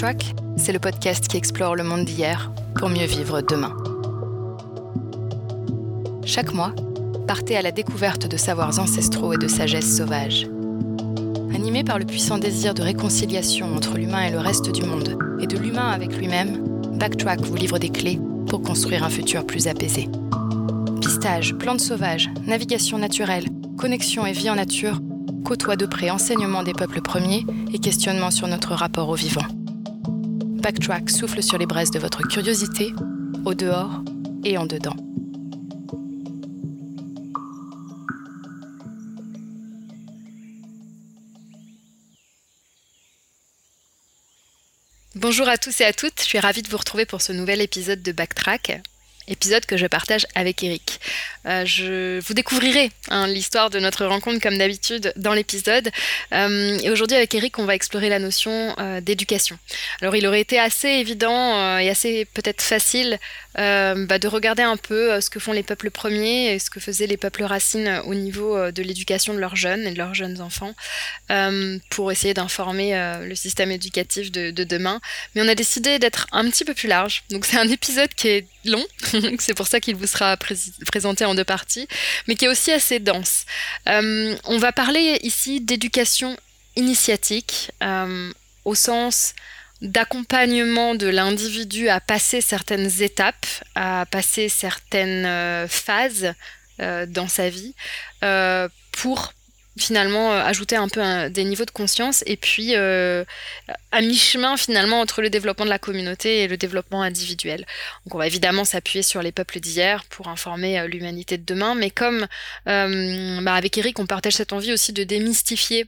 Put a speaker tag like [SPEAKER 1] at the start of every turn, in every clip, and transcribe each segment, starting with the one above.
[SPEAKER 1] Backtrack, c'est le podcast qui explore le monde d'hier pour mieux vivre demain. Chaque mois, partez à la découverte de savoirs ancestraux et de sagesse sauvage. Animé par le puissant désir de réconciliation entre l'humain et le reste du monde, et de l'humain avec lui-même, Backtrack vous livre des clés pour construire un futur plus apaisé. Pistage, plantes sauvages, navigation naturelle, connexion et vie en nature côtoient de près enseignement des peuples premiers et questionnement sur notre rapport au vivant. Backtrack souffle sur les braises de votre curiosité, au dehors et en dedans. Bonjour à tous et à toutes, je suis ravie de vous retrouver pour ce nouvel épisode de Backtrack épisode que je partage avec Eric. Euh, je vous découvrirai hein, l'histoire de notre rencontre comme d'habitude dans l'épisode. Euh, et aujourd'hui avec Eric, on va explorer la notion euh, d'éducation. Alors il aurait été assez évident et assez peut-être facile bah, de regarder un peu ce que font les peuples premiers et ce que faisaient les peuples racines au niveau de l'éducation de leurs jeunes et de leurs jeunes enfants pour essayer d'informer le système éducatif de, de demain. Mais on a décidé d'être un petit peu plus large. Donc c'est un épisode qui est long, c'est pour ça qu'il vous sera présenté en deux parties, mais qui est aussi assez dense. Euh, on va parler ici d'éducation initiatique euh, au sens d'accompagnement de l'individu à passer certaines étapes, à passer certaines euh, phases dans sa vie pour finalement euh, ajouter un peu des niveaux de conscience et puis euh, à mi-chemin finalement entre le développement de la communauté et le développement individuel. Donc on va évidemment s'appuyer sur les peuples d'hier pour informer euh, l'humanité de demain, mais comme bah, avec Eric on partage cette envie aussi de démystifier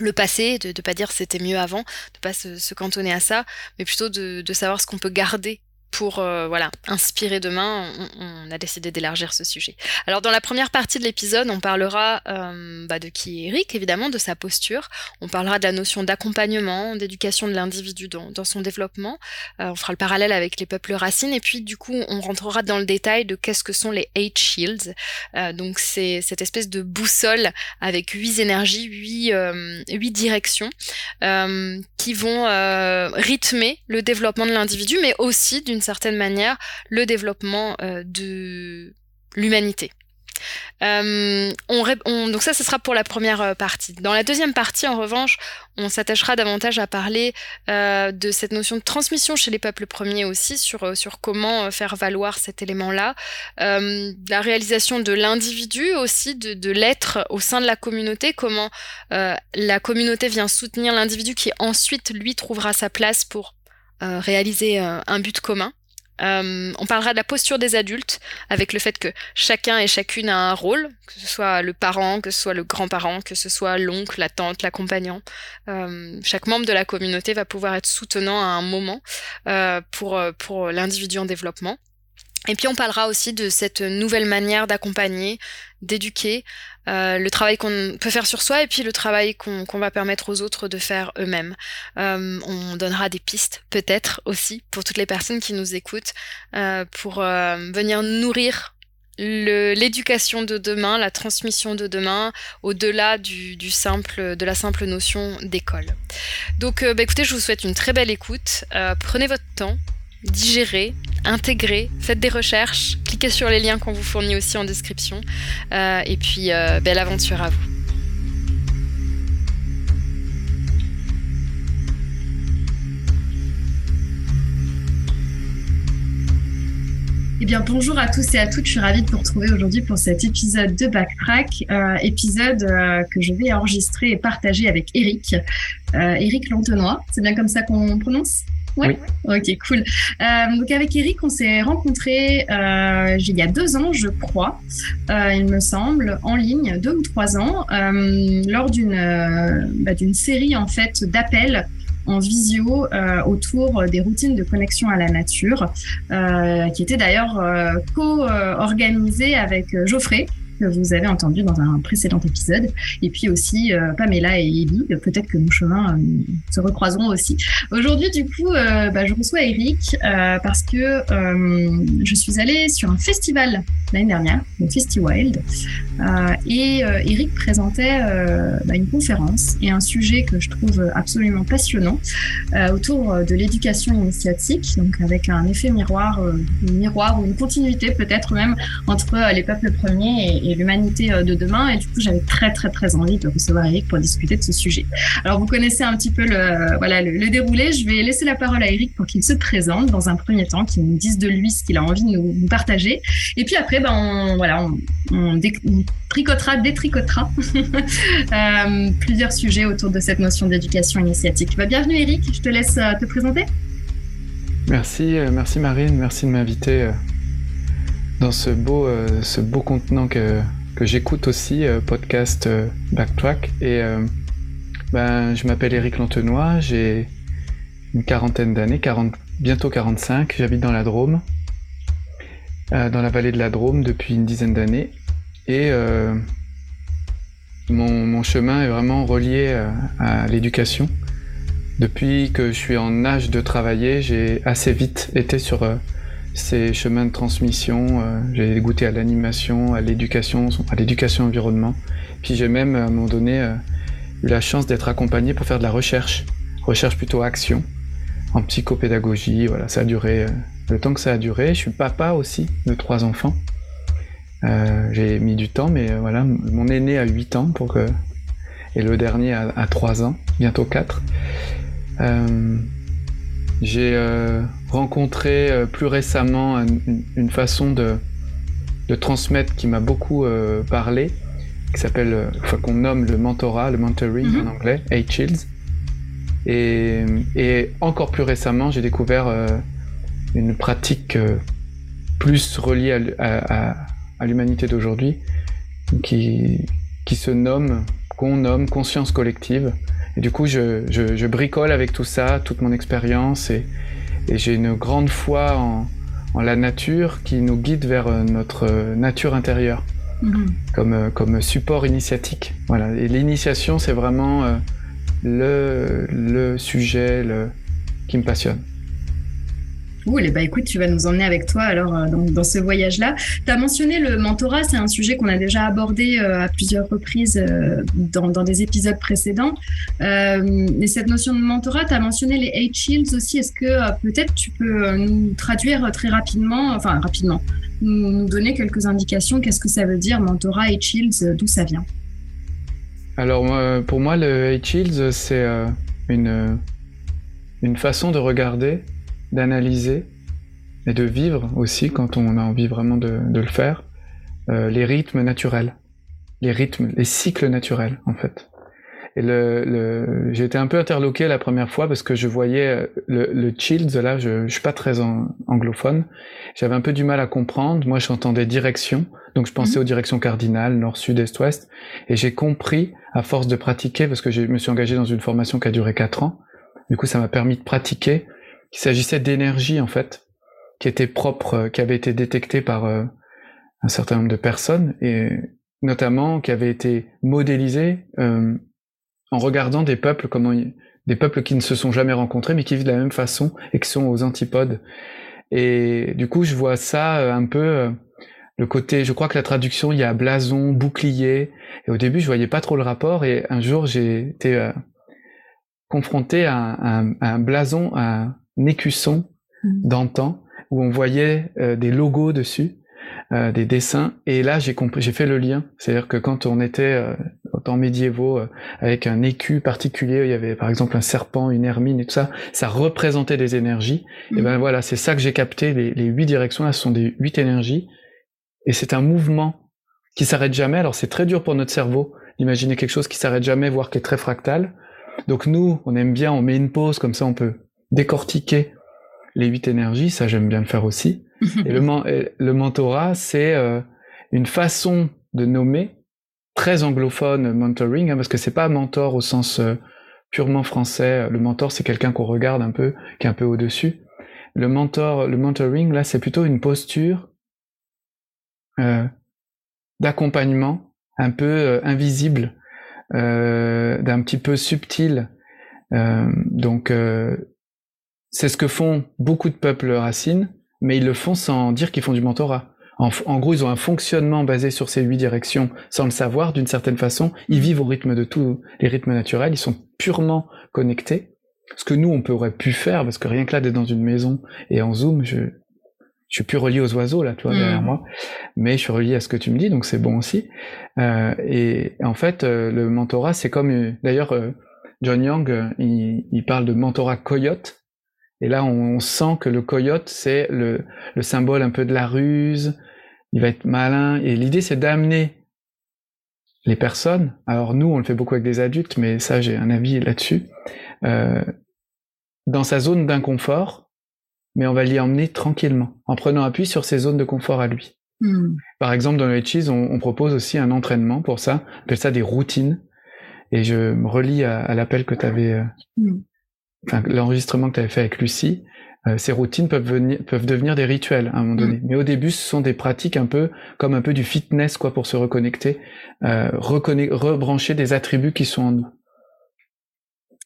[SPEAKER 1] le passé, de ne pas dire c'était mieux avant, de pas se, cantonner à ça, mais plutôt de, de savoir ce qu'on peut garder pour euh, voilà inspirer demain, on, a décidé d'élargir ce sujet. Alors dans la première partie de l'épisode, on parlera euh, bah, de qui est Eric, évidemment, de sa posture. On parlera de la notion d'accompagnement, d'éducation de l'individu dans, dans, son développement. Euh, on fera le parallèle avec les peuples racines et puis du coup on rentrera dans le détail de qu'est-ce que sont les eight shields. donc c'est cette espèce de boussole avec huit énergies, huit, huit directions qui vont rythmer le développement de l'individu, mais aussi d'une certaine manière le développement euh, de l'humanité. Euh, on, donc ça, ce sera pour la première euh, partie. Dans la deuxième partie, en revanche, on s'attachera davantage à parler de cette notion de transmission chez les peuples premiers aussi, sur, comment faire valoir cet élément-là, la réalisation de l'individu aussi, de l'être au sein de la communauté, comment la communauté vient soutenir l'individu qui ensuite, lui, trouvera sa place pour réaliser un but commun. Euh, on parlera de la posture des adultes, avec le fait que chacun et chacune a un rôle, que ce soit le parent, que ce soit le grand-parent, que ce soit l'oncle, la tante, l'accompagnant. Euh, chaque membre de la communauté va pouvoir être soutenant à un moment euh, pour, pour l'individu en développement. Et puis on parlera aussi de cette nouvelle manière d'accompagner, d'éduquer, euh, le travail qu'on peut faire sur soi et puis le travail qu'on va permettre aux autres de faire eux-mêmes. Euh, on donnera des pistes peut-être aussi pour toutes les personnes qui nous écoutent euh, pour venir nourrir l'éducation de demain, la transmission de demain, au-delà du, simple, de la simple notion d'école. Donc, bah, écoutez, je vous souhaite une très belle écoute. prenez votre temps, digérez, intégrez, faites des recherches, cliquez sur les liens qu'on vous fournit aussi en description. Euh, et puis, euh, belle aventure à vous.
[SPEAKER 2] Eh bien, bonjour à tous et à toutes. Je suis ravie de vous retrouver aujourd'hui pour cet épisode de Backtrack, euh, épisode que je vais enregistrer et partager avec Eric, Eric Lantenois. C'est bien comme ça qu'on prononce?
[SPEAKER 3] Oui.
[SPEAKER 2] Ok, cool. Euh, donc avec Eric, on s'est rencontrés euh, il y a deux ans, je crois, euh, il me semble, en ligne, deux ou trois ans, lors d'une bah, d'une série en fait d'appels en visio autour des routines de connexion à la nature, qui était d'ailleurs co-organisée avec Geoffrey, que vous avez entendu dans un précédent épisode. Et puis aussi Pamela et Ellie, peut-être que nos chemins se recroiseront aussi. Aujourd'hui, du coup, bah, je reçois Eric parce que je suis allée sur un festival l'année dernière, le FestiWild, et Eric présentait bah, une conférence et un sujet que je trouve absolument passionnant autour de l'éducation initiatique, donc avec un effet miroir, miroir ou une continuité peut-être même entre euh, les peuples premiers et, l'humanité euh, de demain. Et du coup, j'avais très très très envie de recevoir Eric pour discuter de ce sujet. Alors, vous connaissez un petit peu le, voilà, le, déroulé. Je vais laisser la parole à Eric pour qu'il se présente dans un premier temps, qu'il nous dise de lui ce qu'il a envie de nous, partager. Et puis après, ben, on, voilà, on, tricotera, détricotera euh, plusieurs sujets autour de cette notion d'éducation initiatique. Bah, bienvenue Eric, je te laisse te présenter.
[SPEAKER 3] Merci, merci Marine, merci de m'inviter dans ce beau, euh, ce beau contenant que, que j'écoute aussi, euh, podcast euh, Backtrack. Et ben, je m'appelle Eric Lantenois, j'ai une quarantaine d'années, 40, bientôt 45, j'habite dans la Drôme, dans la vallée de la Drôme depuis une dizaine d'années. Et mon, mon, chemin est vraiment relié à l'éducation. Depuis que je suis en âge de travailler, j'ai assez vite été sur ces chemins de transmission. Euh, j'ai goûté à l'animation, à l'éducation, à l'éducation environnement. Puis j'ai même à un moment donné euh, eu la chance d'être accompagné pour faire de la recherche, recherche plutôt action, en psychopédagogie. Voilà, ça a duré euh, le temps que ça a duré. Je suis papa aussi de trois enfants. j'ai mis du temps, mais voilà, mon aîné a 8 ans pour que et le dernier a, a 3 ans, bientôt 4. J'ai euh, rencontré euh, plus récemment une, façon de, transmettre qui m'a beaucoup euh, parlé, qui s'appelle, enfin qu'on nomme le mentorat, le mentoring en mhm. anglais, H-Chills. Et, et, encore plus récemment, j'ai découvert une pratique plus reliée à, à, l'humanité d'aujourd'hui, qui, qui se nomme, qu'on nomme conscience collective. Et du coup, je, bricole avec tout ça, toute mon expérience, et, j'ai une grande foi en, la nature qui nous guide vers euh, notre nature intérieure, comme, euh, comme support initiatique. Voilà. Et l'initiation, c'est vraiment euh, le, le sujet le, qui me passionne.
[SPEAKER 2] Et bah écoute, tu vas nous emmener avec toi alors euh, dans, ce voyage-là. Tu as mentionné le mentorat, c'est un sujet qu'on a déjà abordé euh, à plusieurs reprises euh, dans, des épisodes précédents. et cette notion de mentorat, tu as mentionné les eight shields aussi. Est-ce que peut-être tu peux nous traduire très rapidement, enfin rapidement, nous, donner quelques indications Qu'est-ce que ça veut dire mentorat, eight shields, d'où ça vient?
[SPEAKER 3] Alors pour moi, le eight shields, c'est une façon de regarder d'analyser et de vivre aussi, quand on a envie vraiment de, le faire, euh, les rythmes naturels, les rythmes, les cycles naturels en fait. Et le, j'ai été un peu interloqué la première fois parce que je voyais euh, le, le chills, là, je, je suis pas très anglophone, j'avais un peu du mal à comprendre. Moi, j'entendais direction, donc je pensais mhm. aux directions cardinales, nord, sud, est, ouest, et j'ai compris à force de pratiquer, parce que je me suis engagé dans une formation qui a duré quatre ans. Du coup, ça m'a permis de pratiquer qu'il s'agissait d'énergie en fait, qui était propre, euh, qui avait été détectée par euh, un certain nombre de personnes et notamment qui avait été modélisée euh, en regardant des peuples comment des peuples qui ne se sont jamais rencontrés mais qui vivent de la même façon et qui sont aux antipodes. Et du coup, je vois ça un peu le côté, je crois que la traduction, il y a blason, bouclier. Et au début, je voyais pas trop le rapport. Et un jour, j'ai été confronté à à un blason, à écusson mmh. d'antan où on voyait euh, des logos dessus, euh, des dessins. Et là, j'ai compris, j'ai fait le lien. C'est-à-dire que quand on était euh, au temps médiévaux avec un écu particulier, il y avait par exemple un serpent, une hermine et tout ça, ça représentait des énergies. Et ben mmh. voilà, c'est ça que j'ai capté. Les, les huit directions, là, ce sont des huit énergies. Et c'est un mouvement qui s'arrête jamais. Alors c'est très dur pour notre cerveau d'imaginer quelque chose qui s'arrête jamais, voire qui est très fractal. Donc nous, on aime bien, on met une pause, comme ça on peut décortiquer les huit énergies, ça j'aime bien le faire aussi. et le, mentorat, c'est euh, une façon de nommer très anglophone mentoring, hein, parce que c'est pas mentor au sens euh, purement français. Le mentor, c'est quelqu'un qu'on regarde un peu, qui est un peu au-dessus. Le mentor, le mentoring, là, c'est plutôt une posture euh, d'accompagnement un peu invisible, d'un petit peu subtil. donc c'est ce que font beaucoup de peuples racines, mais ils le font sans dire qu'ils font du mentorat. En, gros, ils ont un fonctionnement basé sur ces huit directions sans le savoir d'une certaine façon. Ils vivent au rythme de tous les rythmes naturels. Ils sont purement connectés. Ce que nous, on pourrait pu faire, parce que rien que là d'être dans une maison et en Zoom, je, je suis plus relié aux oiseaux là, tu vois, derrière mmh. moi, mais je suis relié à ce que tu me dis, donc c'est bon aussi. Euh, et en fait, euh, le mentorat, c'est comme, euh, d'ailleurs, John Young, il, il, parle de mentorat coyote, et là, on, sent que le coyote, c'est le, le, symbole un peu de la ruse. Il va être malin. Et l'idée, c'est d'amener les personnes. Alors nous, on le fait beaucoup avec des adultes, mais ça, j'ai un avis là-dessus. Euh, dans sa zone d'inconfort, mais on va l'y emmener tranquillement, en prenant appui sur ses zones de confort à lui. Hmm. Par exemple, dans le Cheese, on, on, propose aussi un entraînement pour ça. On appelle ça des routines. Et je me relis à, l'appel que tu avais euh, hmm enfin, l'enregistrement que tu avais fait avec Lucie, euh, ces routines peuvent, venir, peuvent devenir des rituels à un moment donné. Mm. Mais au début, ce sont des pratiques un peu comme un peu du fitness, quoi, pour se reconnecter, euh, rebrancher des attributs qui sont en nous.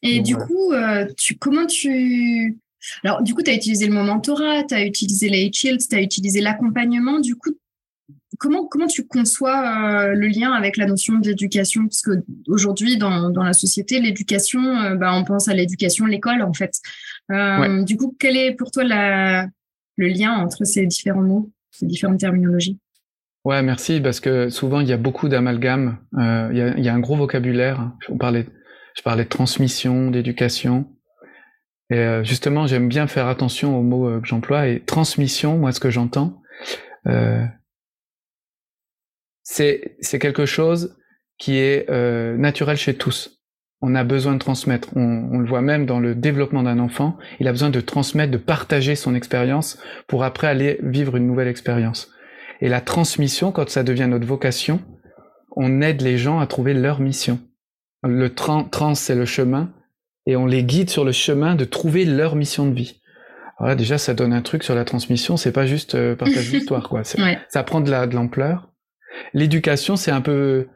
[SPEAKER 2] Et du coup, euh, tu, comment tu... Alors, du coup, tu as utilisé le mot mentorat, tu as utilisé les shields, tu as utilisé l'accompagnement. Du coup, comment, comment tu conçois euh, le lien avec la notion d'éducation Parce que aujourd'hui, dans, dans la société, l'éducation, euh, bah, on pense à l'éducation, l'école, en fait. Euh, du coup, quel est pour toi la, le lien entre ces différents mots, ces différentes terminologies?
[SPEAKER 3] Ouais, merci, parce que souvent, il y a beaucoup d'amalgames. Il y a, y, a, un gros vocabulaire. On parlait, je parlais de transmission, d'éducation. Et justement, j'aime bien faire attention aux mots que j'emploie. Et transmission, moi, ce que j'entends, euh, c'est quelque chose qui est euh, naturel chez tous. On a besoin de transmettre. On, le voit même dans le développement d'un enfant. Il a besoin de transmettre, de partager son expérience pour après aller vivre une nouvelle expérience. Et la transmission, quand ça devient notre vocation, on aide les gens à trouver leur mission. Le trans, c'est le chemin, et on les guide sur le chemin de trouver leur mission de vie. Alors déjà, ça donne un truc sur la transmission. C'est pas juste euh, partager l'histoire, quoi. Ça prend de l'ampleur. L'éducation, c'est un peu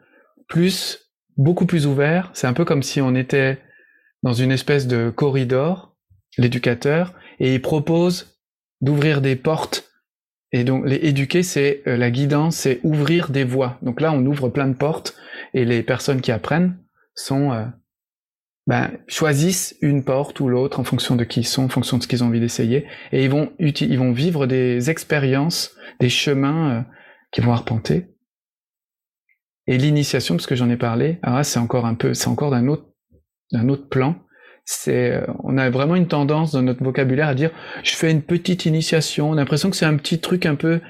[SPEAKER 3] plus, beaucoup plus ouvert. C'est un peu comme si on était dans une espèce de corridor, l'éducateur, et il propose d'ouvrir des portes. Et donc, les éduquer, c'est euh, la guidance, c'est ouvrir des voies. Donc là, on ouvre plein de portes, et les personnes qui apprennent sont, euh, ben, choisissent une porte ou l'autre en fonction de qui ils sont, en fonction de ce qu'ils ont envie d'essayer, et ils vont, ils vont vivre des expériences, des chemins euh, qu'ils vont arpenter. Et l'initiation, parce que j'en ai parlé, alors c'est encore un peu, c'est encore d'un autre, d'un autre plan. C'est, euh, on a vraiment une tendance dans notre vocabulaire à dire, je fais une petite initiation. On a l'impression que c'est un petit truc un peu,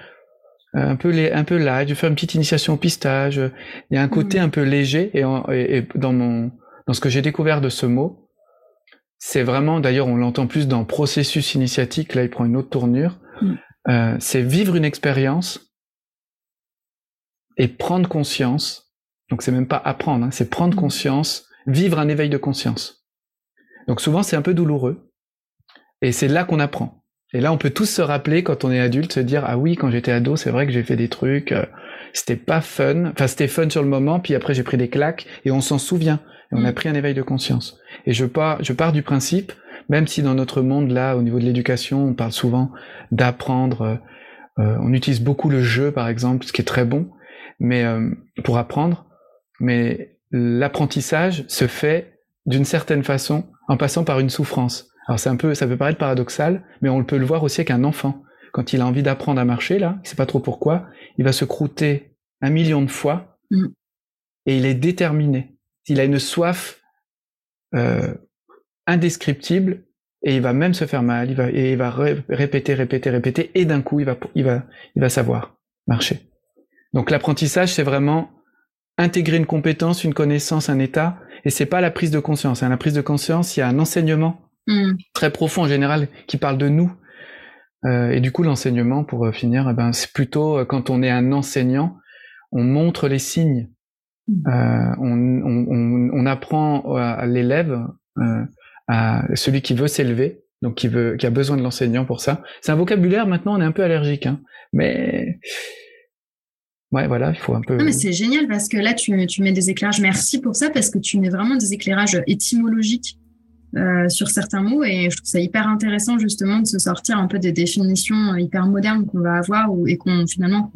[SPEAKER 3] un peu, un peu light. Je fais une petite initiation au pistage. Il y a un côté mm. un peu léger et, et, dans mon, dans ce que j'ai découvert de ce mot, c'est vraiment, d'ailleurs, on l'entend plus dans processus initiatique. Là, il prend une autre tournure. Mm. Euh, c'est vivre une expérience et prendre conscience. Donc c'est même pas apprendre, hein, c'est prendre mmh. conscience, vivre un éveil de conscience. Donc souvent c'est un peu douloureux, et c'est là qu'on apprend. Et là on peut tous se rappeler quand on est adulte, se dire ah oui quand j'étais ado c'est vrai que j'ai fait des trucs, euh, c'était pas fun, enfin c'était fun sur le moment, puis après j'ai pris des claques et on s'en souvient, et on a mmh. pris un éveil de conscience. Et je pars, je pars du principe, même si dans notre monde là au niveau de l'éducation on parle souvent d'apprendre, euh, euh, on utilise beaucoup le jeu par exemple, ce qui est très bon, mais euh, pour apprendre. Mais l'apprentissage se fait d'une certaine façon en passant par une souffrance. Alors c'est un peu, ça peut paraître paradoxal, mais on peut le voir aussi avec un enfant. Quand il a envie d'apprendre à marcher, là, il sait pas trop pourquoi, il va se croûter un million de fois mm. et il est déterminé. Il a une soif euh, indescriptible et il va même se faire mal. Il va et il va répéter, répéter, répéter et d'un coup il va, il va, il va savoir marcher. Donc l'apprentissage, c'est vraiment intégrer une compétence, une connaissance, un état, et c'est pas la prise de conscience. Hein. La prise de conscience, il y a un enseignement hmm. très profond en général qui parle de nous. Euh, et du coup, l'enseignement, pour euh, finir, eh ben, c'est plutôt euh, quand on est un enseignant, on montre les signes. Hmm. on, apprend à l'élève, à celui qui veut s'élever, donc qui veut, qui a besoin de l'enseignant pour ça. C'est un vocabulaire maintenant, on est un peu allergique, hein, mais ouais, voilà, il faut un peu.
[SPEAKER 2] Non, mais c'est génial parce que là, tu, tu mets des éclairages. Merci pour ça parce que tu mets vraiment des éclairages étymologiques euh, sur certains mots et je trouve ça hyper intéressant justement de se sortir un peu des définitions hyper modernes qu'on va avoir ou, et qu'on finalement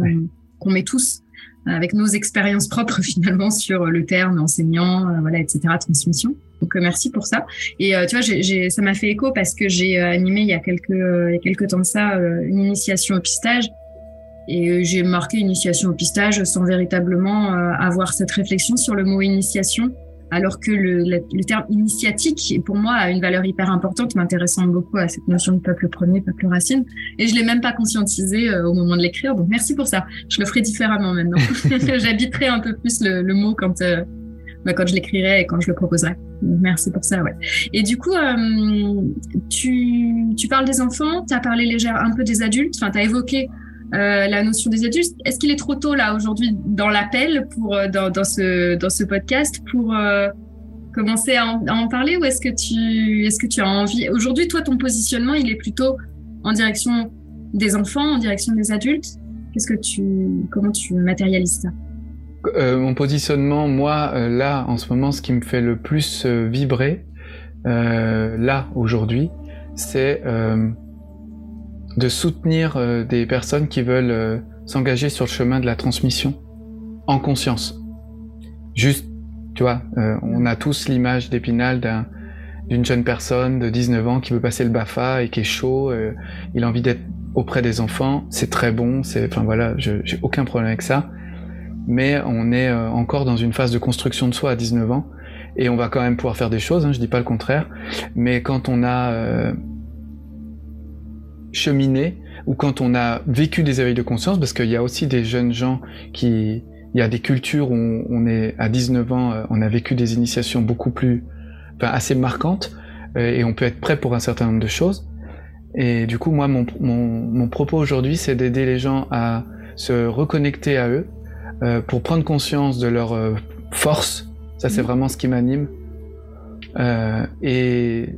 [SPEAKER 2] qu'on met tous avec nos expériences propres finalement sur le terme enseignant, euh, voilà, etc. Transmission. Donc euh, merci pour ça. Et tu vois, ça m'a fait écho parce que j'ai animé il y a quelques il y a quelques temps de ça une initiation au pistage et j'ai marqué initiation au pistage sans véritablement avoir cette réflexion sur le mot initiation alors que le, le, terme initiatique, pour moi, a une valeur hyper importante, m'intéressant beaucoup à cette notion de peuple premier, peuple racine. Et je l'ai même pas conscientisé euh, au moment de l'écrire, donc merci pour ça. Je le ferai différemment maintenant. J'habiterai un peu plus le, le mot quand, euh, bah, quand je l'écrirai et quand je le proposerai. merci pour ça, ouais. Et du coup, euh, tu, tu parles des enfants, tu as parlé légère un peu des adultes, enfin, tu as évoqué euh, la notion des adultes. Est-ce qu'il est trop tôt là aujourd'hui dans l'appel pour euh, dans, ce dans ce podcast pour euh, commencer à en, parler ou est-ce que tu est-ce que tu as envie aujourd'hui toi ton positionnement il est plutôt en direction des enfants en direction des adultes? Qu'est-ce que tu comment tu matérialises ça?
[SPEAKER 3] Mon positionnement moi là en ce moment ce qui me fait le plus vibrer là aujourd'hui c'est de soutenir euh, des personnes qui veulent euh, s'engager sur le chemin de la transmission en conscience. Juste, tu vois, euh, on a tous l'image d'Épinal d'une jeune personne de 19 ans qui veut passer le BAFA et qui est chaud, il a envie d'être auprès des enfants, c'est très bon, c'est, enfin voilà, j'ai aucun problème avec ça, mais on est encore dans une phase de construction de soi à 19 ans, et on va quand même pouvoir faire des choses, hein, je dis pas le contraire, mais quand on a cheminer ou quand on a vécu des éveils de conscience, parce qu'il y a aussi des jeunes gens qui, il y a des cultures où on, est à 19 ans, euh, on a vécu des initiations beaucoup plus, enfin assez marquantes, euh, et on peut être prêt pour un certain nombre de choses. Et du coup, moi, mon, mon, propos aujourd'hui, c'est d'aider les gens à se reconnecter à eux, euh, pour prendre conscience de leur force. Ça, c'est mmh. vraiment ce qui m'anime. et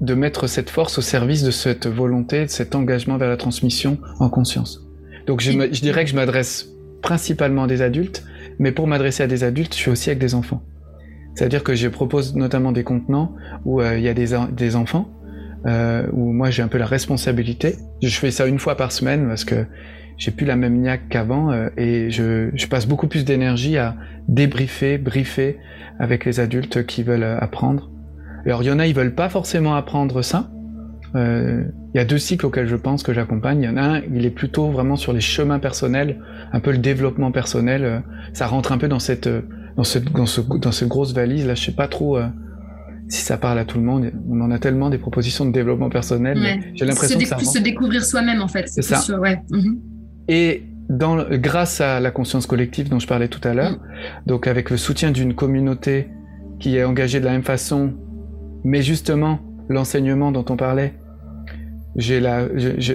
[SPEAKER 3] de mettre cette force au service de cette volonté, de cet engagement vers la transmission en conscience. Donc je, dirais que je m'adresse principalement à des adultes, mais pour m'adresser à des adultes, je suis aussi avec des enfants. C'est-à-dire que je propose notamment des contenants où euh, il y a des, des enfants, euh, où moi j'ai un peu la responsabilité. Je fais ça une fois par semaine parce que j'ai plus la même niaque qu'avant euh, et je, je, passe beaucoup plus d'énergie à débriefer, briefer avec les adultes qui veulent apprendre alors il y en a, ils veulent pas forcément apprendre ça. Euh, il y a deux cycles auxquels je pense que j'accompagne. Il y en a un, il est plutôt vraiment sur les chemins personnels, un peu le développement personnel. Euh, ça rentre un peu dans cette, euh, dans cette, dans, ce, dans cette grosse valise. Là, je sais pas trop si ça parle à tout le monde. On en a tellement des propositions de développement personnel. J'ai l'impression que ça
[SPEAKER 2] plus se découvrir soi-même en fait. C'est ça. ouais. Mhm.
[SPEAKER 3] Et dans, grâce à la conscience collective dont je parlais tout à l'heure, mm. donc avec le soutien d'une communauté qui est engagée de la même façon mais justement, l'enseignement dont on parlait, j'ai la,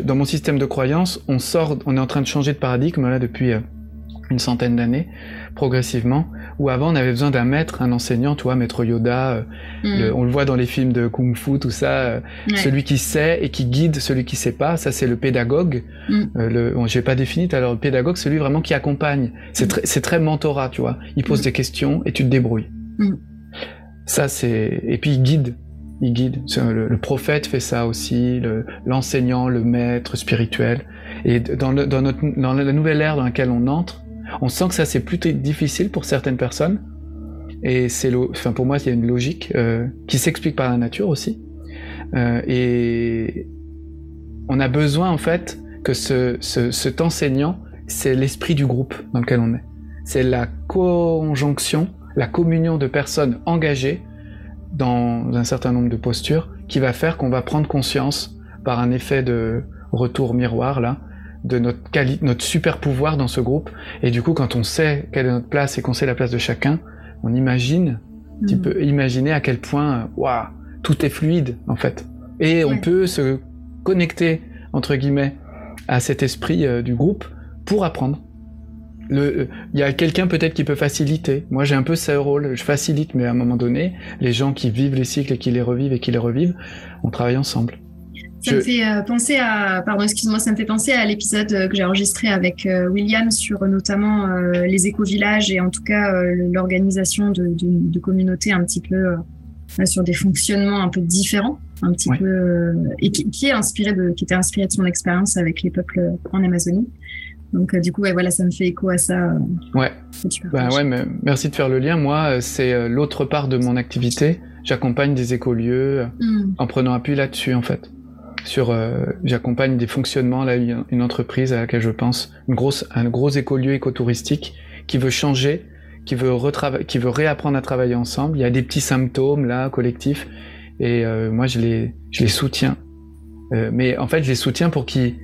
[SPEAKER 3] dans mon système de croyance, on sort, on est en train de changer de paradigme là depuis euh, une centaine d'années, progressivement. Où avant on avait besoin d'un maître, un enseignant, tu vois, maître Yoda. Euh, mm. on le voit dans les films de kung-fu, tout ça. Euh, celui qui sait et qui guide celui qui sait pas, ça c'est le pédagogue. Mm. le, bon, j'ai pas défini. Alors le pédagogue, celui vraiment qui accompagne. C'est mm. très, très mentorat, tu vois. Il pose des questions et tu te débrouilles. Ça, c'est. Et puis, il guide. Il guide. Le, prophète fait ça aussi, l'enseignant, le, maître spirituel. Et dans, notre, dans la nouvelle ère dans laquelle on entre, on sent que ça, c'est plutôt difficile pour certaines personnes. Et c'est, enfin, pour moi, il y a une logique euh, qui s'explique par la nature aussi. Euh, et on a besoin, en fait, que ce, cet enseignant, c'est l'esprit du groupe dans lequel on est. C'est la conjonction la communion de personnes engagées dans un certain nombre de postures qui va faire qu'on va prendre conscience par un effet de retour miroir là de notre notre super pouvoir dans ce groupe. Et du coup quand on sait quelle est notre place et qu'on sait la place de chacun on imagine tu mm. peux imaginer à quel point waouh tout est fluide en fait. Et on peut se connecter entre guillemets à cet esprit euh, du groupe pour apprendre il y a quelqu'un peut-être qui peut faciliter. Moi, j'ai un peu ce rôle, je facilite, mais à un moment donné, les gens qui vivent les cycles et qui les revivent et qui les revivent, on travaille ensemble.
[SPEAKER 2] Ça me fait euh, penser à, pardon, excuse-moi, ça me fait penser à l'épisode euh, que j'ai enregistré avec euh, William sur notamment les éco-villages et en tout cas l'organisation de, de, de, communautés un petit peu sur des fonctionnements un peu différents, un petit peu et qui, qui, est inspiré de, qui était inspiré de son expérience avec les peuples en Amazonie. Donc du coup, ouais, voilà, ça me fait écho à ça.
[SPEAKER 3] ouais. Bah, ouais, mais merci de faire le lien. Moi, c'est l'autre part de mon activité. J'accompagne des écolieux mm. en prenant appui là-dessus, en fait sur euh, j'accompagne des fonctionnements là une entreprise à laquelle je pense une grosse un gros écolieu écotouristique qui veut changer qui veut qui veut réapprendre à travailler ensemble il y a des petits symptômes là collectifs et euh, moi je les je les soutiens euh, mais en fait je les soutiens pour qu'ils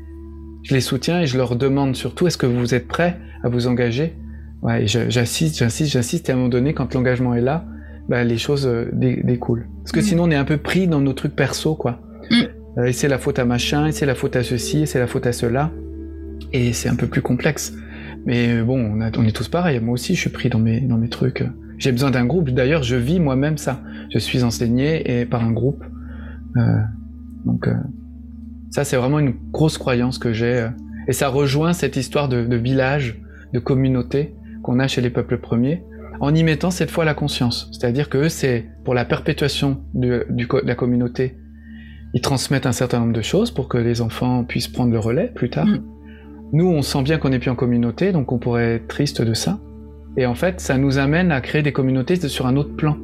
[SPEAKER 3] je les soutiens et je leur demande surtout est-ce que vous êtes prêts à vous engager? Ouais j'assiste j'assiste j'assiste et à un moment donné quand l'engagement est là bah, les choses découlent parce que mmh. sinon on est un peu pris dans nos trucs perso quoi mmh. Euh, et c'est la faute à machin, et c'est la faute à ceci, et c'est la faute à cela. Et c'est un peu plus complexe. Mais euh, bon, on, on, est tous pareils. Moi aussi, je suis pris dans mes, dans mes trucs. J'ai besoin d'un groupe. D'ailleurs, je vis moi-même ça. Je suis enseigné et par un groupe. Euh, donc, euh, ça, c'est vraiment une grosse croyance que j'ai. Euh, et ça rejoint cette histoire de, de village, de communauté qu'on a chez les peuples premiers, en y mettant cette fois la conscience. C'est-à-dire que eux, c'est pour la perpétuation de, du, de la communauté ils transmettent un certain nombre de choses pour que les enfants puissent prendre le relais plus tard. Mm. Nous, on sent bien qu'on n'est plus en communauté, donc on pourrait être triste de ça. Et en fait, ça nous amène à créer des communautés sur un autre plan.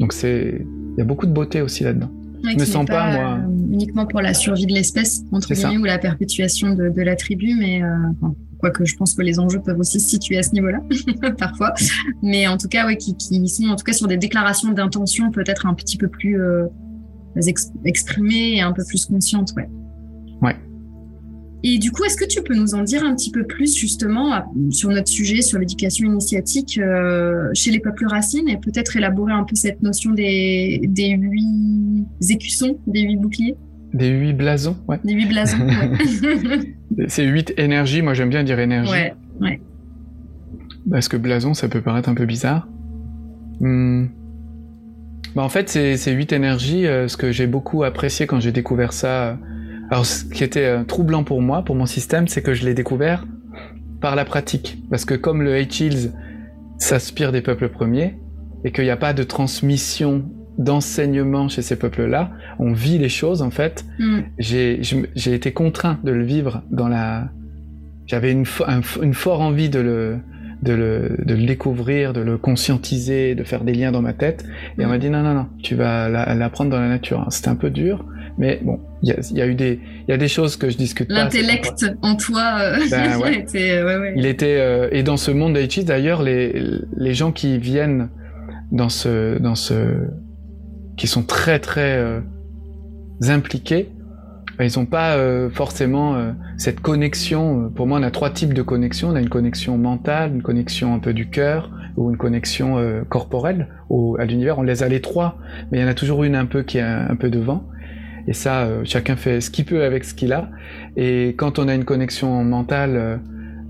[SPEAKER 3] Donc c'est, il y a beaucoup de beauté aussi là-dedans.
[SPEAKER 2] Je me sens pas, moi euh, uniquement pour la survie de l'espèce entre guillemets ou la perpétuation de, la tribu, mais euh, quoique je pense que les enjeux peuvent aussi se situer à ce niveau-là parfois. Mais en tout cas, ouais, qui, qui, sont en tout cas sur des déclarations d'intention peut-être un petit peu plus euh, exprimée et un peu plus consciente, ouais.
[SPEAKER 3] Ouais.
[SPEAKER 2] Et du coup, est-ce que tu peux nous en dire un petit peu plus justement sur notre sujet, sur l'éducation initiatique euh, chez les peuples racines et peut-être élaborer un peu cette notion des, des huit écussons, des huit boucliers?
[SPEAKER 3] Des huit blasons, ouais.
[SPEAKER 2] Des huit blasons,
[SPEAKER 3] ouais. C'est huit énergies, moi j'aime bien dire énergie.
[SPEAKER 2] Ouais, ouais.
[SPEAKER 3] Parce que blason, ça peut paraître un peu bizarre. Hmm. Bah en fait, ces, huit énergies, euh, ce que j'ai beaucoup apprécié quand j'ai découvert ça, euh, alors ce qui était euh, troublant pour moi, pour mon système, c'est que je l'ai découvert par la pratique. Parce que comme le H-Hills s'aspire des peuples premiers, et qu'il n'y a pas de transmission d'enseignement chez ces peuples-là, on vit les choses en fait. Mm. J'ai été contraint de le vivre dans la... J'avais une, une forte envie de le, de le, de le, découvrir, de le conscientiser, de faire des liens dans ma tête. Et on m'a dit non, non, non, tu vas l'apprendre dans la nature. C'était un peu dur, mais bon, il y a, y a, eu des, il y a des choses que je discute
[SPEAKER 2] pas. L'intellect en toi, euh, ben, ouais. était, ouais, ouais.
[SPEAKER 3] il était, euh, et dans ce monde d'Aichi, d'ailleurs, les, les gens qui viennent dans ce, dans ce, qui sont très très euh, impliqués, ils n'ont pas euh, forcément euh, cette connexion. Pour moi, on a trois types de connexion. On a une connexion mentale, une connexion un peu du cœur, ou une connexion euh, corporelle au, à l'univers. On les a les trois, mais il y en a toujours une un peu qui est un, peu devant. Et ça, chacun fait ce qu'il peut avec ce qu'il a. Et quand on a une connexion mentale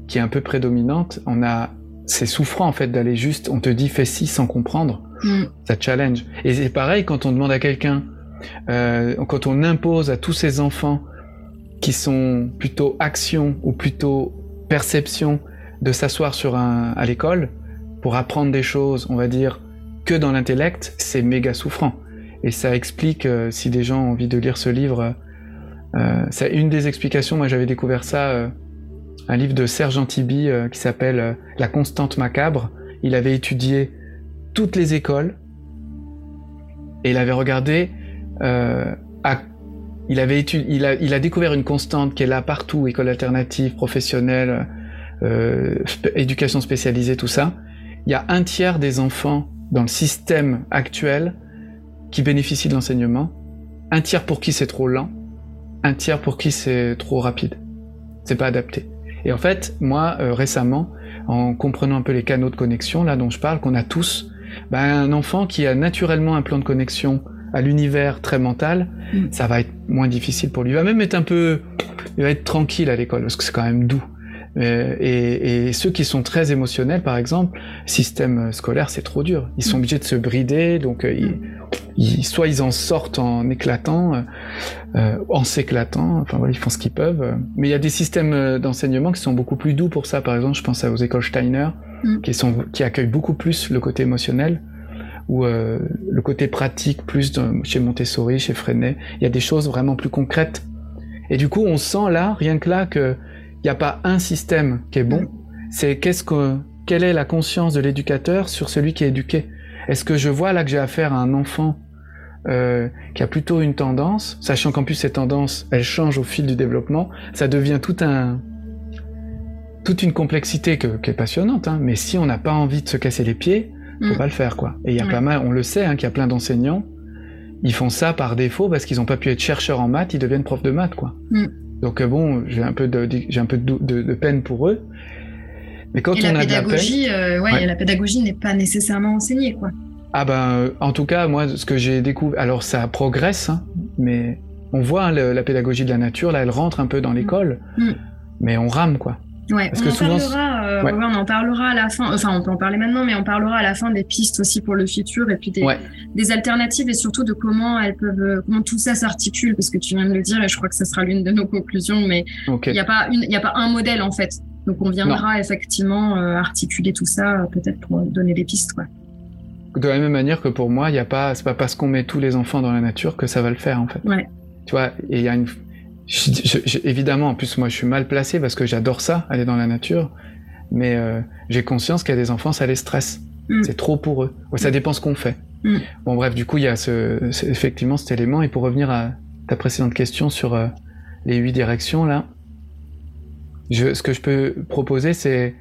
[SPEAKER 3] qui est un peu prédominante, on a c'est souffrant en fait d'aller juste, on te dit fais ci sans comprendre, mm. ça challenge. Et c'est pareil quand on demande à quelqu'un euh, quand on impose à tous ces enfants qui sont plutôt action ou plutôt perception de s'asseoir sur un à l'école pour apprendre des choses, on va dire que dans l'intellect, c'est méga souffrant. Et ça explique euh, si des gens ont envie de lire ce livre. Euh, c'est une des explications. Moi, j'avais découvert ça, euh, un livre de Serge Antibi qui s'appelle La constante macabre. Il avait étudié toutes les écoles et il avait regardé euh, il, avait il, a, découvert une constante qui est là partout, école alternative, professionnelle, euh, éducation spécialisée, tout ça. Il y a un tiers des enfants dans le système actuel qui bénéficient de l'enseignement, un tiers pour qui c'est trop lent, un tiers pour qui c'est trop rapide. C'est pas adapté. Et en fait, moi, euh, récemment, en comprenant un peu les canaux de connexion, là dont je parle, qu'on a tous, ben, un enfant qui a naturellement un plan de connexion à l'univers très mental, mm. ça va être moins difficile pour lui. Il va même être un peu, il va être tranquille à l'école parce que c'est quand même doux. Euh, et, et, ceux qui sont très émotionnels, par exemple, système scolaire, c'est trop dur. Ils sont mm. obligés de se brider, donc euh, mm. ils, soit ils en sortent en éclatant, euh, en s'éclatant, enfin voilà, ils font ce qu'ils peuvent. Mais il y a des systèmes d'enseignement qui sont beaucoup plus doux pour ça. Par exemple, je pense aux écoles Steiner, mm. qui, sont, qui accueillent beaucoup plus le côté émotionnel ou euh, le côté pratique plus chez Montessori, chez Freinet. Il y a des choses vraiment plus concrètes. Et du coup, on sent là, rien que là, que n'y a pas un système qui est bon. C'est qu'est-ce que, quelle est la conscience de l'éducateur sur celui qui est éduqué? Est-ce que je vois là que j'ai affaire à un enfant euh, qui a plutôt une tendance, sachant qu'en plus ces tendances, elles changent au fil du développement, ça devient tout un, toute une complexité que, qui est passionnante. Hein. Mais si on n'a pas envie de se casser les pieds, faut mm. pas le faire quoi. Et il y a pas mal, on le sait, hein, qu'il y a plein d'enseignants, ils font ça par défaut parce qu'ils n'ont pas pu être chercheurs en maths, ils deviennent profs de maths quoi. Mm. Donc euh, bon, j'ai un peu de, j'ai un peu de, peine pour eux.
[SPEAKER 2] Mais quand on la a pédagogie, de la peine, euh, ouais, la pédagogie n'est pas nécessairement enseignée, quoi.
[SPEAKER 3] Ah ben, en tout cas, moi, ce que j'ai découvert, alors ça progresse, hein, mais on voit hein, la pédagogie de la nature, là, elle rentre un peu dans l'école, mm. mais on rame, quoi.
[SPEAKER 2] Ouais, on, en parlera, euh, on en parlera à la fin. Enfin, on peut en parler maintenant, mais on parlera à la fin des pistes aussi pour le futur et puis des, des alternatives et surtout de comment elles peuvent, euh, comment tout ça s'articule, parce que tu viens de le dire et je crois que ce sera l'une de nos conclusions. Mais il n'y a pas une, il y a pas un modèle en fait. Donc on viendra effectivement euh, articuler tout ça, peut-être pour donner des pistes, quoi.
[SPEAKER 3] De la même manière que pour moi, il y a pas, c'est pas parce qu'on met tous les enfants dans la nature que ça va le faire en fait. Tu vois, et il y a une évidemment, en plus, moi, je suis mal placé parce que j'adore ça, aller dans la nature. Mais euh, j'ai conscience qu'il y a des enfants, ça les stresse. Mm. C'est trop pour eux. ça dépend ce qu'on fait. Mm. Bon, bref, du coup, il y a ce, effectivement cet élément. Et pour revenir à ta précédente question sur euh, les huit directions, là, je, ce que je peux proposer, c'est.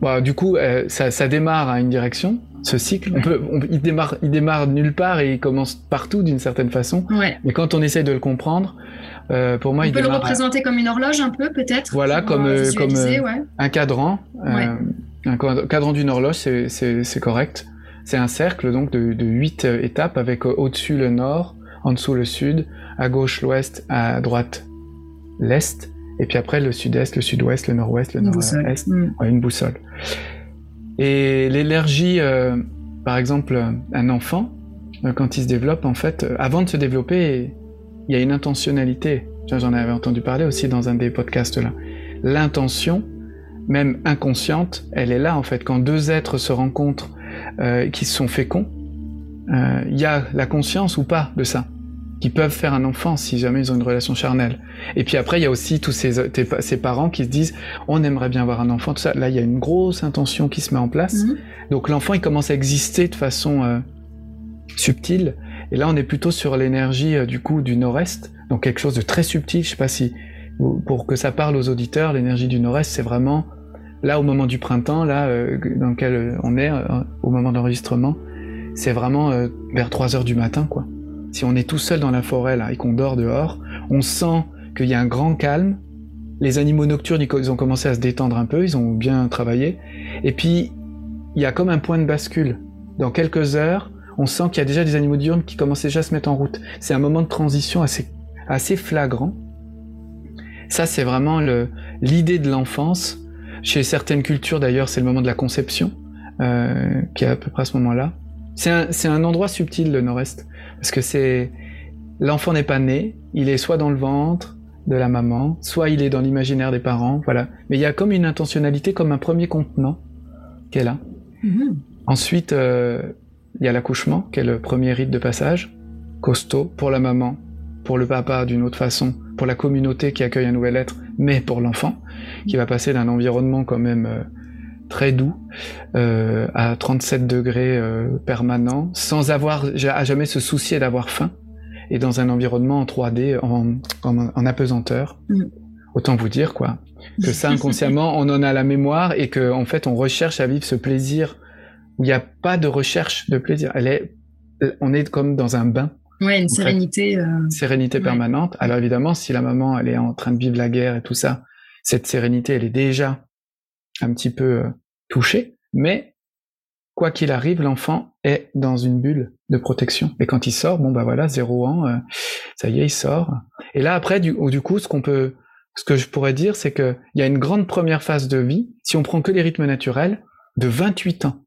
[SPEAKER 3] Bah, du coup, euh, ça, ça, démarre à une direction, ce cycle. On peut, il, démarre, il démarre nulle part et il commence partout d'une certaine façon.
[SPEAKER 2] Ouais.
[SPEAKER 3] Mais quand on essaie de le comprendre, euh, pour moi,
[SPEAKER 2] on peut le représenter comme une horloge un peu, peut-être.
[SPEAKER 3] Voilà, comme, euh, comme euh, un cadran. un cadran d'une horloge, c'est correct. C'est un cercle donc de, de 8 étapes avec au-dessus le nord, en dessous le sud, à gauche l'ouest, à droite l'est, et puis après le sud-est, le sud-ouest, le nord-ouest, le nord-est. Mm. une boussole. Et l'énergie, par exemple, un enfant, quand il se développe, en fait, avant de se développer, il y a une intentionnalité. J'en avais entendu parler aussi dans un des podcasts là. L'intention, même inconsciente, elle est là en fait. Quand deux êtres se rencontrent, euh, qui sont féconds, euh, il y a la conscience ou pas de ça, qui peuvent faire un enfant si jamais ils ont une relation charnelle. Et puis après, il y a aussi tous ces, ces parents qui se disent, on aimerait bien avoir un enfant, tout ça. Là, il y a une grosse intention qui se met en place. Mhm. Donc l'enfant, il commence à exister de façon euh, subtile et là, on est plutôt sur l'énergie euh, du coup du nord-est, donc quelque chose de très subtil. Je sais pas si pour que ça parle aux auditeurs, l'énergie du nord-est, c'est vraiment là au moment du printemps, là euh, dans lequel on est au moment d'enregistrement, c'est vraiment vers 3 heures du matin, quoi. Si on est tout seul dans la forêt là et qu'on dort dehors, on sent qu'il y a un grand calme. Les animaux nocturnes, ils ont commencé à se détendre un peu, ils ont bien travaillé. Et puis, il y a comme un point de bascule. Dans quelques heures, on sent qu'il y a déjà des animaux diurnes qui commencent déjà à se mettre en route. C'est un moment de transition assez, flagrant. Ça, c'est vraiment l'idée de l'enfance. Chez certaines cultures, d'ailleurs, c'est le moment de la conception, euh, qui est à peu près à ce moment-là. C'est un, un, endroit subtil, le nord-est, parce que c'est l'enfant n'est pas né, il est soit dans le ventre de la maman, soit il est dans l'imaginaire des parents, voilà. Mais il y a comme une intentionnalité, comme un premier contenant qui est là. Ensuite, euh, il y a l'accouchement, qui est le premier rite de passage, costaud pour la maman, pour le papa d'une autre façon, pour la communauté qui accueille un nouvel être, mais pour l'enfant, qui va passer d'un environnement quand même euh, très doux euh, à 37 degrés euh, permanent, sans avoir à jamais se soucier d'avoir faim, et dans un environnement en 3D, en, en, apesanteur. Mm. Autant vous dire quoi, que ça inconsciemment on en a la mémoire et qu'en en fait on recherche à vivre ce plaisir où il n'y a pas de recherche de plaisir. Elle est, on est comme dans un bain.
[SPEAKER 2] Ouais, une sérénité.
[SPEAKER 3] Euh... Sérénité permanente. Alors évidemment, si la maman, elle est en train de vivre la guerre et tout ça, cette sérénité, elle est déjà un petit peu euh, touchée. Mais quoi qu'il arrive, l'enfant est dans une bulle de protection. Et quand il sort, bon bah voilà, zéro an, euh, ça y est, il sort. Et là après, du, du coup, ce qu'on peut ce que je pourrais dire, c'est qu'il y a une grande première phase de vie, si on prend que les rythmes naturels, de 28 ans.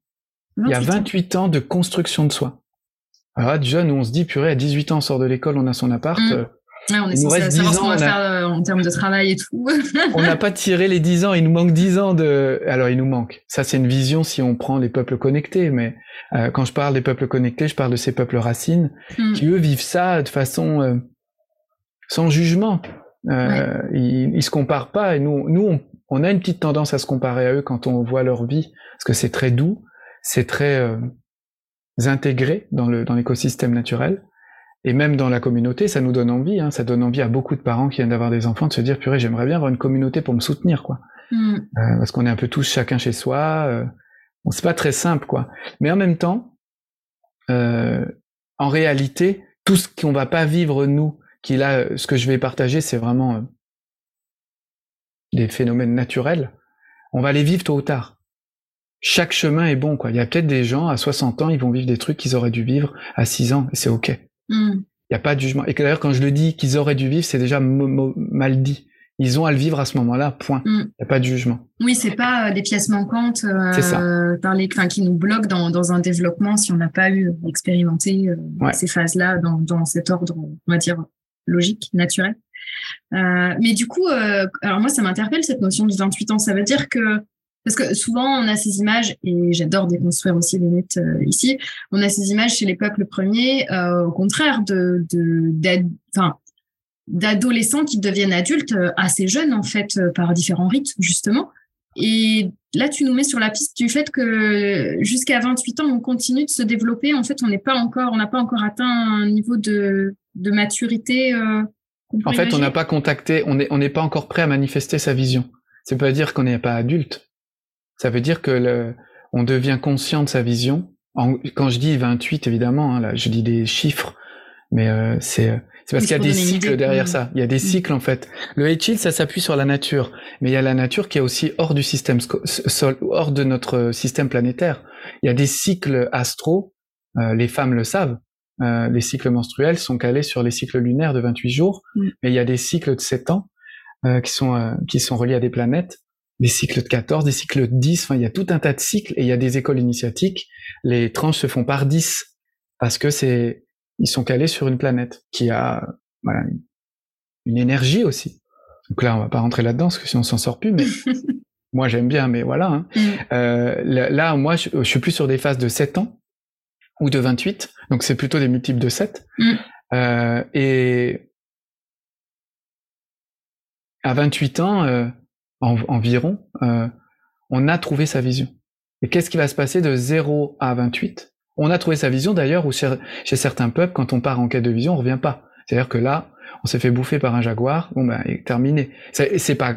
[SPEAKER 3] il y a 28 ans de construction de soi. Alors, déjà, nous, on se dit, purée, à 18 ans, on sort de l'école, on a son appart. Mm.
[SPEAKER 2] On est il nous reste 10 ans. Ce qu'on va faire euh, en termes de travail et tout.
[SPEAKER 3] on n'a pas tiré les 10 ans. Il nous manque 10 ans de. Alors, il nous manque. Ça, c'est une vision si on prend les peuples connectés. Mais euh, quand je parle des peuples connectés, je parle de ces peuples racines mm. qui eux vivent ça de façon euh, sans jugement. Euh, ils, ils se comparent pas. Et nous, nous, on, on, a une petite tendance à se comparer à eux quand on voit leur vie, parce que c'est très doux, c'est très euh, intégré dans le dans l'écosystème naturel. Et même dans la communauté, ça nous donne envie. Hein, ça donne envie à beaucoup de parents qui viennent d'avoir des enfants de se dire purée, j'aimerais bien avoir une communauté pour me soutenir, quoi. Mm. Euh, parce qu'on est un peu tous chacun chez soi. Euh, bon, c'est pas très simple, quoi. Mais en même temps, euh, en réalité, tout ce qu'on va pas vivre nous, qui là, ce que je vais partager, c'est vraiment euh, des phénomènes naturels. On va les vivre tôt ou tard. Chaque chemin est bon, quoi. Il y a peut-être des gens à 60 ans, ils vont vivre des trucs qu'ils auraient dû vivre à 6 ans, et c'est ok. Hmm. Il n'y a pas de jugement. Et d'ailleurs, quand je le dis qu'ils auraient dû vivre, c'est déjà mal dit. Ils ont à le vivre à ce moment-là, point. Hmm. Il n'y a pas de jugement.
[SPEAKER 2] Oui, c'est pas euh, des pièces manquantes euh, Par les, qui nous bloquent dans, dans, un développement si on n'a pas eu expérimenté euh, ces phases-là dans, dans cet ordre, on va dire, logique, naturel. Euh, mais du coup, alors moi, ça m'interpelle cette notion de 28 ans. Ça veut dire que parce que souvent, on a ces images, et j'adore déconstruire aussi les mythes euh, ici, on a ces images chez les peuples premiers, euh, au contraire, de, de enfin, d'adolescents qui deviennent adultes euh, assez jeunes, en fait, par différents rites, justement. Et là, tu nous mets sur la piste du fait que jusqu'à 28 ans, on continue de se développer. En fait, on n'est pas encore, on n'a pas encore atteint un niveau de, de maturité.
[SPEAKER 3] en fait, on n'a pas contacté, on n'est on n'est pas encore prêt à manifester sa vision. C'est pas dire qu'on n'est pas adulte. Ça veut dire que le, on devient conscient de sa vision. quand je dis 28, évidemment, hein, là, je dis des chiffres, mais euh, c'est c'est parce qu'il y a des cycles derrière mm. ça. Il y a des mm. cycles en fait. Le H-Chill, ça s'appuie sur la nature, mais il y a la nature qui est aussi hors du système sol, hors de notre système planétaire. Il y a des cycles astro. Euh, les femmes le savent. Euh, les cycles menstruels sont calés sur les cycles lunaires de 28 jours, mm. mais il y a des cycles de 7 ans euh, qui sont euh, qui sont reliés à des planètes des cycles de 14, des cycles de 10, enfin il y a tout un tas de cycles et il y a des écoles initiatiques. Les tranches se font par 10 parce que c'est ils sont calés sur une planète qui a voilà, une énergie aussi. Donc là on va pas rentrer là-dedans parce que sinon on s'en sort plus mais moi j'aime bien mais voilà. Hein. Mm. Euh, là, moi je, suis plus sur des phases de 7 ans ou de 28 donc c'est plutôt des multiples de 7 mm. euh, et à 28 ans euh, environ, euh, on a trouvé sa vision. Et qu'est-ce qui va se passer de 0 à 28 On a trouvé sa vision d'ailleurs, ou chez, certains peuples, quand on part en quête de vision, on revient pas. C'est-à-dire que là, on s'est fait bouffer par un jaguar, bon ben, terminé. C'est pas,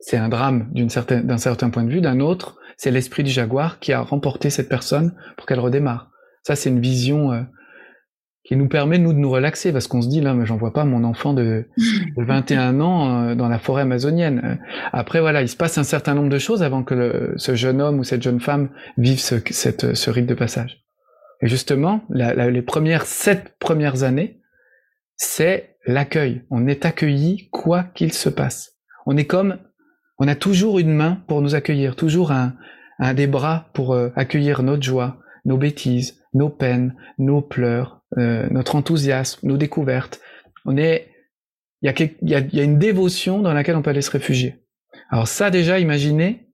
[SPEAKER 3] c'est un drame d'un certain point de vue. D'un autre, c'est l'esprit du jaguar qui a remporté cette personne pour qu'elle redémarre. Ça, c'est une vision euh, qui nous permet nous de nous relaxer parce qu'on se dit là mais j'en vois pas mon enfant de, 21 ans euh, dans la forêt amazonienne. Euh, après voilà, il se passe un certain nombre de choses avant que ce jeune homme ou cette jeune femme vive ce, cette, ce rite de passage. Et justement, les premières sept premières années, c'est l'accueil. On est accueilli quoi qu'il se passe. On est comme, on a toujours une main pour nous accueillir, toujours un, un des bras pour euh, accueillir notre joie, nos bêtises, nos peines, nos pleurs, euh, notre enthousiasme, nos découvertes. On est, il y, a, il, y a, y a une dévotion dans laquelle on peut aller se réfugier. Alors ça déjà, imaginez,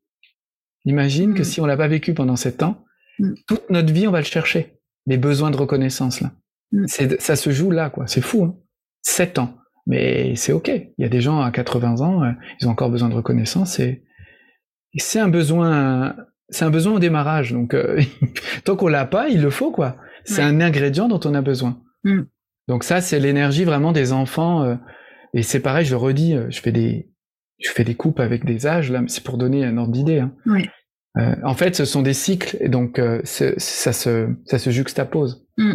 [SPEAKER 3] imagine que mm. si on l'a pas vécu pendant sept ans, mm. toute notre vie on va le chercher, les besoins de reconnaissance là. Mm. C'est, ça se joue là quoi, c'est fou. Hein sept ans, mais c'est ok. Il y a des gens à 80 ans, euh, ils ont encore besoin de reconnaissance et, et c'est un besoin, c'est un besoin au démarrage. Donc euh, tant qu'on l'a pas, il le faut quoi. C'est un ingrédient dont on a besoin. Mm. Donc ça, c'est l'énergie vraiment des enfants. Euh, et c'est pareil, je redis, euh, je fais des, je fais des coupes avec des âges là, c'est pour donner un ordre d'idée. Hein. Euh, en fait, ce sont des cycles, et donc ça se, ça se juxtapose. Mm.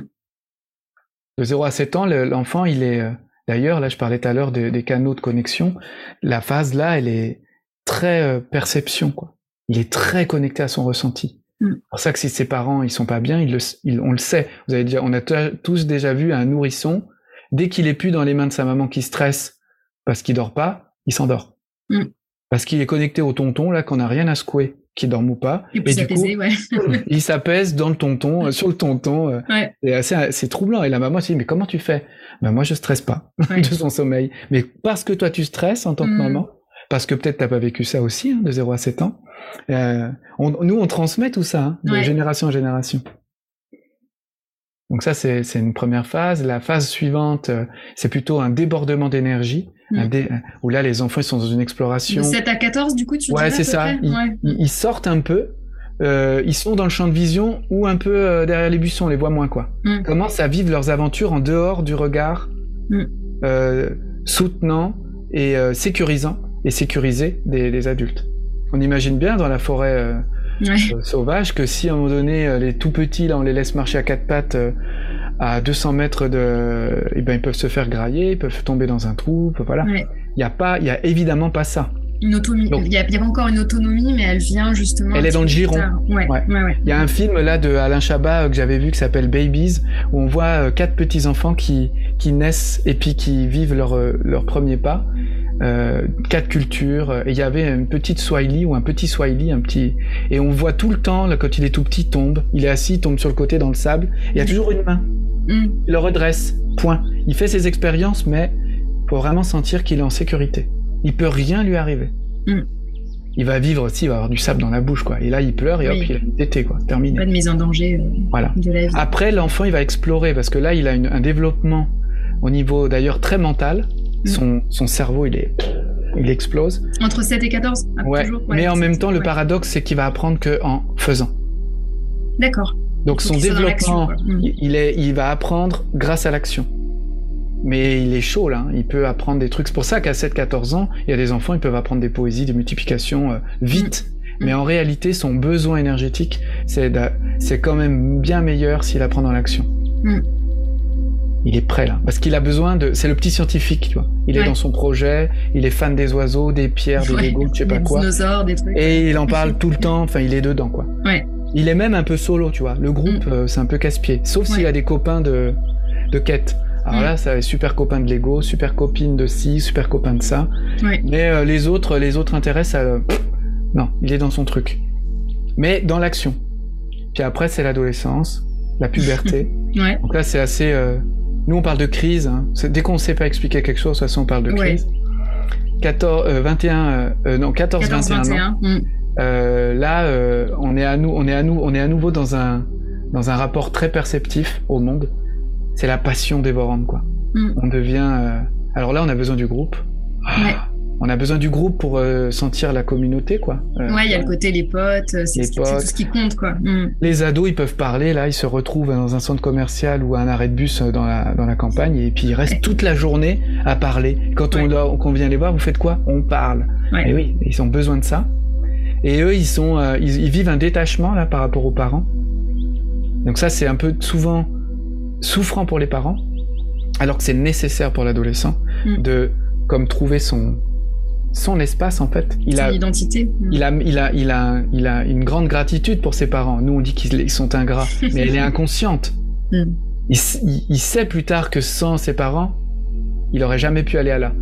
[SPEAKER 3] De 0 à 7 ans, l'enfant, il est. D'ailleurs, là, je parlais tout à l'heure des canaux de connexion. La phase là, elle est très perception, quoi. Il est très connecté à son ressenti. Mm. C'est pour ça que si ses parents ils sont pas bien, ils le, on le sait. Vous avez déjà, on a tous déjà vu un nourrisson dès qu'il est plus dans les mains de sa maman qui stresse parce qu'il dort pas, il s'endort.
[SPEAKER 2] Mm.
[SPEAKER 3] Parce qu'il est connecté au tonton, là, qu'on n'a rien à secouer, qui dorme ou pas. Et du
[SPEAKER 2] s'apaiser, ouais.
[SPEAKER 3] il s'apaise dans le tonton, euh, sur le tonton. euh,
[SPEAKER 2] Ouais.
[SPEAKER 3] c'est assez, c'est troublant. Et la maman se dit, mais comment tu fais? Ben, Moi, je stresse pas
[SPEAKER 2] Ouais.
[SPEAKER 3] de son sommeil. Mais parce que toi, tu stresses en tant que
[SPEAKER 2] Mm.
[SPEAKER 3] maman, parce que peut-être t'as pas vécu ça aussi, hein, de 0 à 7 ans, euh, on- nous, on transmet tout ça, hein, de
[SPEAKER 2] Ouais.
[SPEAKER 3] génération en génération. Donc ça, c'est une première phase. La phase suivante, euh, c'est plutôt un débordement d'énergie, dé- où là, les enfants ils sont dans une exploration.
[SPEAKER 2] De 7 à 14, du coup, tu
[SPEAKER 3] Ouais, c'est ça. Ils,
[SPEAKER 2] Ouais.
[SPEAKER 3] ils- ils sortent un peu. euh, ils sont dans le champ de vision ou un peu euh, derrière les buissons, on les voit moins quoi.
[SPEAKER 2] Mm.
[SPEAKER 3] Ils commencent à vivre leurs aventures en dehors du regard
[SPEAKER 2] Mm.
[SPEAKER 3] euh, soutenant et sécurisant et sécurisé des, des adultes. On imagine bien dans la forêt euh,
[SPEAKER 2] Ouais.
[SPEAKER 3] euh, sauvage que si à un moment donné euh, les tout petits là on les laisse marcher à quatre pattes euh, à 200 mètres de, eh ben ils peuvent se faire grailler, ils peuvent tomber dans un trou, voilà.
[SPEAKER 2] Ouais.
[SPEAKER 3] Il y a pas, il y a évidemment pas ça.
[SPEAKER 2] Une autonomie.
[SPEAKER 3] Donc-
[SPEAKER 2] Il y, a, a pas encore une autonomie, mais elle vient justement.
[SPEAKER 3] Elle est dans le giron.
[SPEAKER 2] Ouais,
[SPEAKER 3] Ouais.
[SPEAKER 2] ouais, ouais.
[SPEAKER 3] Il y a un film là de Alain Chabat que j'avais vu qui s'appelle Babies où on voit euh, quatre petits enfants qui qui naissent et puis qui vivent leur leur premier pas. Euh, quatre cultures et il y avait une petite Swahili ou un petit Swahili un petit et on voit tout le temps là quand il est tout petit il tombe. Il est assis il tombe sur le côté dans le sable. Et il y a toujours une main.
[SPEAKER 2] Mm.
[SPEAKER 3] il le redresse. Point. Il fait ses expériences mais faut vraiment sentir qu'il est en sécurité. Il peut rien lui arriver.
[SPEAKER 2] Mm.
[SPEAKER 3] il va vivre aussi il va avoir du sable dans la bouche quoi. Et là il pleure et hop
[SPEAKER 2] Oui.
[SPEAKER 3] il a une tétée quoi. Terminé.
[SPEAKER 2] Pas de mise en danger euh,
[SPEAKER 3] voilà.
[SPEAKER 2] de la vie.
[SPEAKER 3] après, l'enfant, il va explorer parce que là, il a une- un développement au niveau d'ailleurs très mental.
[SPEAKER 2] Mm.
[SPEAKER 3] Son, son cerveau, il est, il explose.
[SPEAKER 2] Entre 7 et 14 ah,
[SPEAKER 3] Ouais.
[SPEAKER 2] toujours
[SPEAKER 3] Mais en même temps, le paradoxe, c'est qu'il va apprendre que en faisant.
[SPEAKER 2] D'accord.
[SPEAKER 3] Donc son développement.
[SPEAKER 2] Mm.
[SPEAKER 3] il, est, il va apprendre grâce à l'action. Mais il est chaud là, hein. il peut apprendre des trucs. C'est pour ça qu'à 7-14 ans, il y a des enfants, ils peuvent apprendre des poésies, des multiplications euh, vite.
[SPEAKER 2] Mm.
[SPEAKER 3] Mais en réalité, son besoin énergétique, c'est quand même bien meilleur s'il apprend dans l'action. Il est prêt là, parce qu'il a besoin de. C'est le petit scientifique, tu vois. Il est dans son projet, il est fan des oiseaux, des pierres, des
[SPEAKER 2] Ouais.
[SPEAKER 3] Je sais pas
[SPEAKER 2] Des
[SPEAKER 3] quoi.
[SPEAKER 2] dinosaures, des trucs.
[SPEAKER 3] Et il en parle tout le temps, enfin il est dedans quoi.
[SPEAKER 2] Ouais.
[SPEAKER 3] Il est même un peu solo, tu vois. Le groupe,
[SPEAKER 2] Mm.
[SPEAKER 3] euh, c'est un peu casse-pied. Sauf s'il a des copains de, de quête. Alors
[SPEAKER 2] Mm.
[SPEAKER 3] là, ça super copain de Lego, super copine de ci, super copain de ça. Mais euh, les autres, les autres euh, pff, non, il est dans son truc. Mais dans l'action. Puis après, c'est l'adolescence, la puberté.
[SPEAKER 2] Ouais.
[SPEAKER 3] Donc là, c'est assez. euh, Nous, on parle de crise. hein. Dès qu'on ne sait pas expliquer quelque chose, de toute façon, on parle de
[SPEAKER 2] Ouais.
[SPEAKER 3] crise. 14, euh, 21, euh, euh, non, 14, 21 ans.
[SPEAKER 2] 14-21. Mm.
[SPEAKER 3] Euh, là, on est à nous, on est à nous, on est à nouveau dans un dans un rapport très perceptif au monde. C'est la passion dévorante, quoi.
[SPEAKER 2] Mm.
[SPEAKER 3] On devient. Alors là, on a besoin du groupe.
[SPEAKER 2] Ouais.
[SPEAKER 3] On a besoin du groupe pour euh, sentir la communauté, quoi. Euh,
[SPEAKER 2] Ouais, il y a le côté les potes, euh, c'est ce tout ce qui compte, quoi. Mm.
[SPEAKER 3] Les ados, ils peuvent parler. Là, ils se retrouvent dans un centre commercial ou à un arrêt de bus dans la dans la campagne, et puis ils restent toute la journée à parler. Quand on qu'on vient les voir, vous faites quoi? On parle.
[SPEAKER 2] Ouais.
[SPEAKER 3] Et oui, ils ont besoin de ça. Et eux, ils sont, euh, ils, ils vivent un détachement là par rapport aux parents. Donc ça, c'est un peu souvent souffrant pour les parents, alors que c'est nécessaire pour l'adolescent
[SPEAKER 2] Mm.
[SPEAKER 3] de comme trouver son son espace en fait. Il a,
[SPEAKER 2] identité.
[SPEAKER 3] Il a, il a, il a, il a une grande gratitude pour ses parents. Nous, on dit qu'ils ils sont ingrats, mais elle est inconsciente.
[SPEAKER 2] Mm.
[SPEAKER 3] Il, s- il- il sait plus tard que sans ses parents, il aurait jamais pu aller à là.